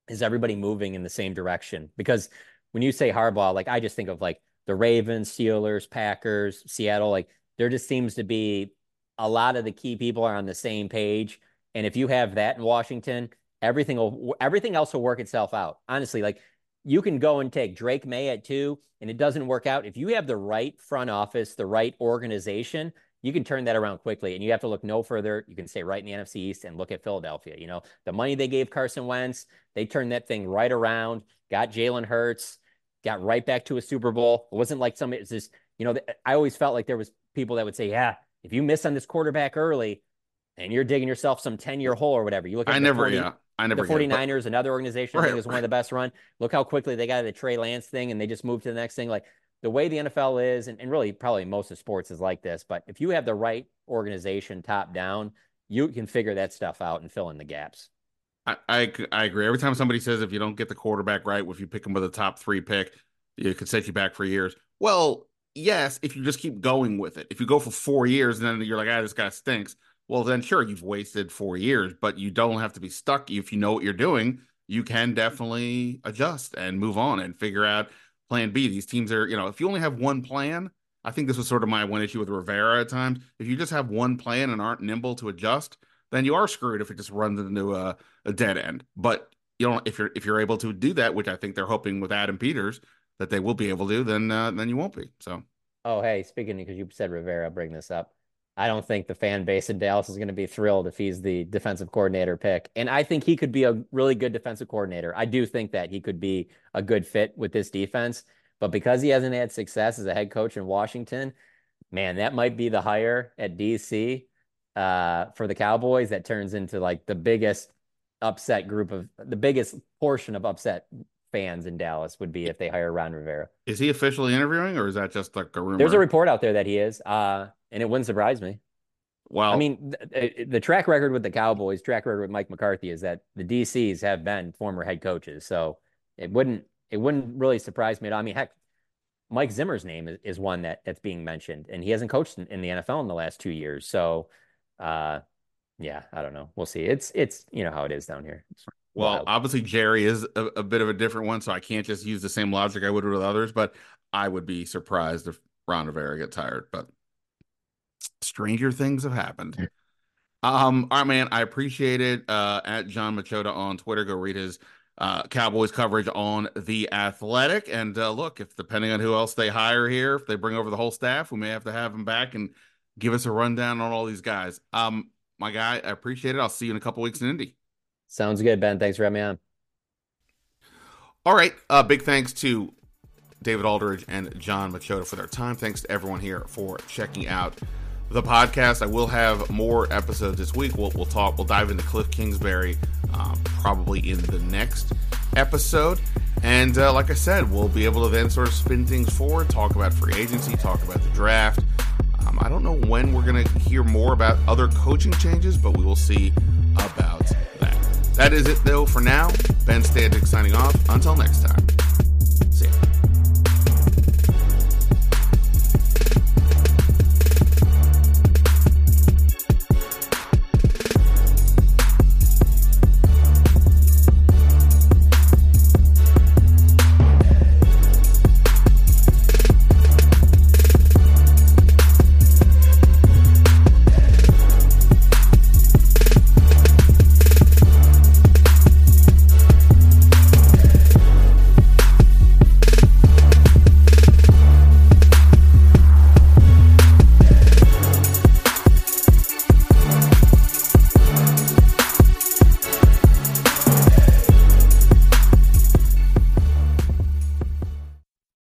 is everybody moving in the same direction? Because when you say Harbaugh, like, I just think of like the Ravens, Steelers, Packers, Seattle. Like, there just seems to be a lot of the key people are on the same page. And if you have that in Washington, everything will, everything else will work itself out. Honestly, like, you can go and take Drake Maye at two, and it doesn't work out. If you have the right front office, the right organization, you can turn that around quickly. And you have to look no further. You can stay right in the NFC East and look at Philadelphia. You know, the money they gave Carson Wentz, they turned that thing right around, got Jalen Hurts, got right back to a Super Bowl. It wasn't like somebody, it's just, you know, I always felt like there was people that would say, yeah, if you miss on this quarterback early and you're digging yourself some 10 year hole or whatever, you look at I the never, 40 yeah, I never the get it, but- 49ers, another organization I think Right, is one of the best run. Look how quickly they got to the Trey Lance thing and they just moved to the next thing. Like the way the NFL is, and, and really probably most of sports is like this, but if you have the right organization top down, you can figure that stuff out and fill in the gaps. I, I I agree. Every time somebody says if you don't get the quarterback right, if you pick him with a top three pick, it could set you back for years. Well, yes, if you just keep going with it. If you go for four years and then you're like, ah, this guy stinks. Well, then sure, you've wasted four years, but you don't have to be stuck. If you know what you're doing, you can definitely adjust and move on and figure out plan B. These teams are, you know, if you only have one plan, I think this was sort of my one issue with Rivera at times. If you just have one plan and aren't nimble to adjust, then you are screwed if it just runs into a, a dead end. But you know, if you're if you're able to do that, which I think they're hoping with Adam Peters that they will be able to, then uh, then you won't be. So Oh, hey, speaking because you said Rivera, bring this up. I don't think the fan base in Dallas is going to be thrilled if he's the defensive coordinator pick. And I think he could be a really good defensive coordinator. I do think that he could be a good fit with this defense. But because he hasn't had success as a head coach in Washington, man, that might be the hire at DC uh, for the Cowboys that turns into like the biggest upset group of the biggest portion of upset fans in Dallas would be if they hire Ron Rivera. is he officially interviewing or is that just like a rumor? There's a report out there that he is, uh, and it wouldn't surprise me. well, I mean, the, the track record with the Cowboys, track record with Mike McCarthy is that the DCs have been former head coaches, so it wouldn't it wouldn't really surprise me at all. I mean, heck, Mike Zimmer's name is, is one that that's being mentioned, and he hasn't coached in, in the NFL in the last two years. So, uh, yeah, I don't know. We'll see. It's it's you know how it is down here. Well, wild. obviously Jerry is a, a bit of a different one, so I can't just use the same logic I would with others. But I would be surprised if Ron Rivera gets hired. But stranger things have happened. Um, all right, man, I appreciate it. Uh, at Jon Machota on Twitter, go read his uh, Cowboys coverage on the Athletic. And uh, look, if depending on who else they hire here, if they bring over the whole staff, we may have to have him back and give us a rundown on all these guys. Um, my guy, I appreciate it. I'll see you in a couple weeks in Indy. Sounds good, Ben. Thanks for having me on. All right. Uh, big thanks to David Aldridge and Jon Machota for their time. Thanks to everyone here for checking out the podcast. I will have more episodes this week. We'll, we'll talk, we'll dive into Kliff Kingsbury um, probably in the next episode. And uh, like I said, we'll be able to then sort of spin things forward, talk about free agency, talk about the draft. Um, I don't know when we're going to hear more about other coaching changes, but we will see about that. Is it, though, for now. Ben Standig signing off. Until next time.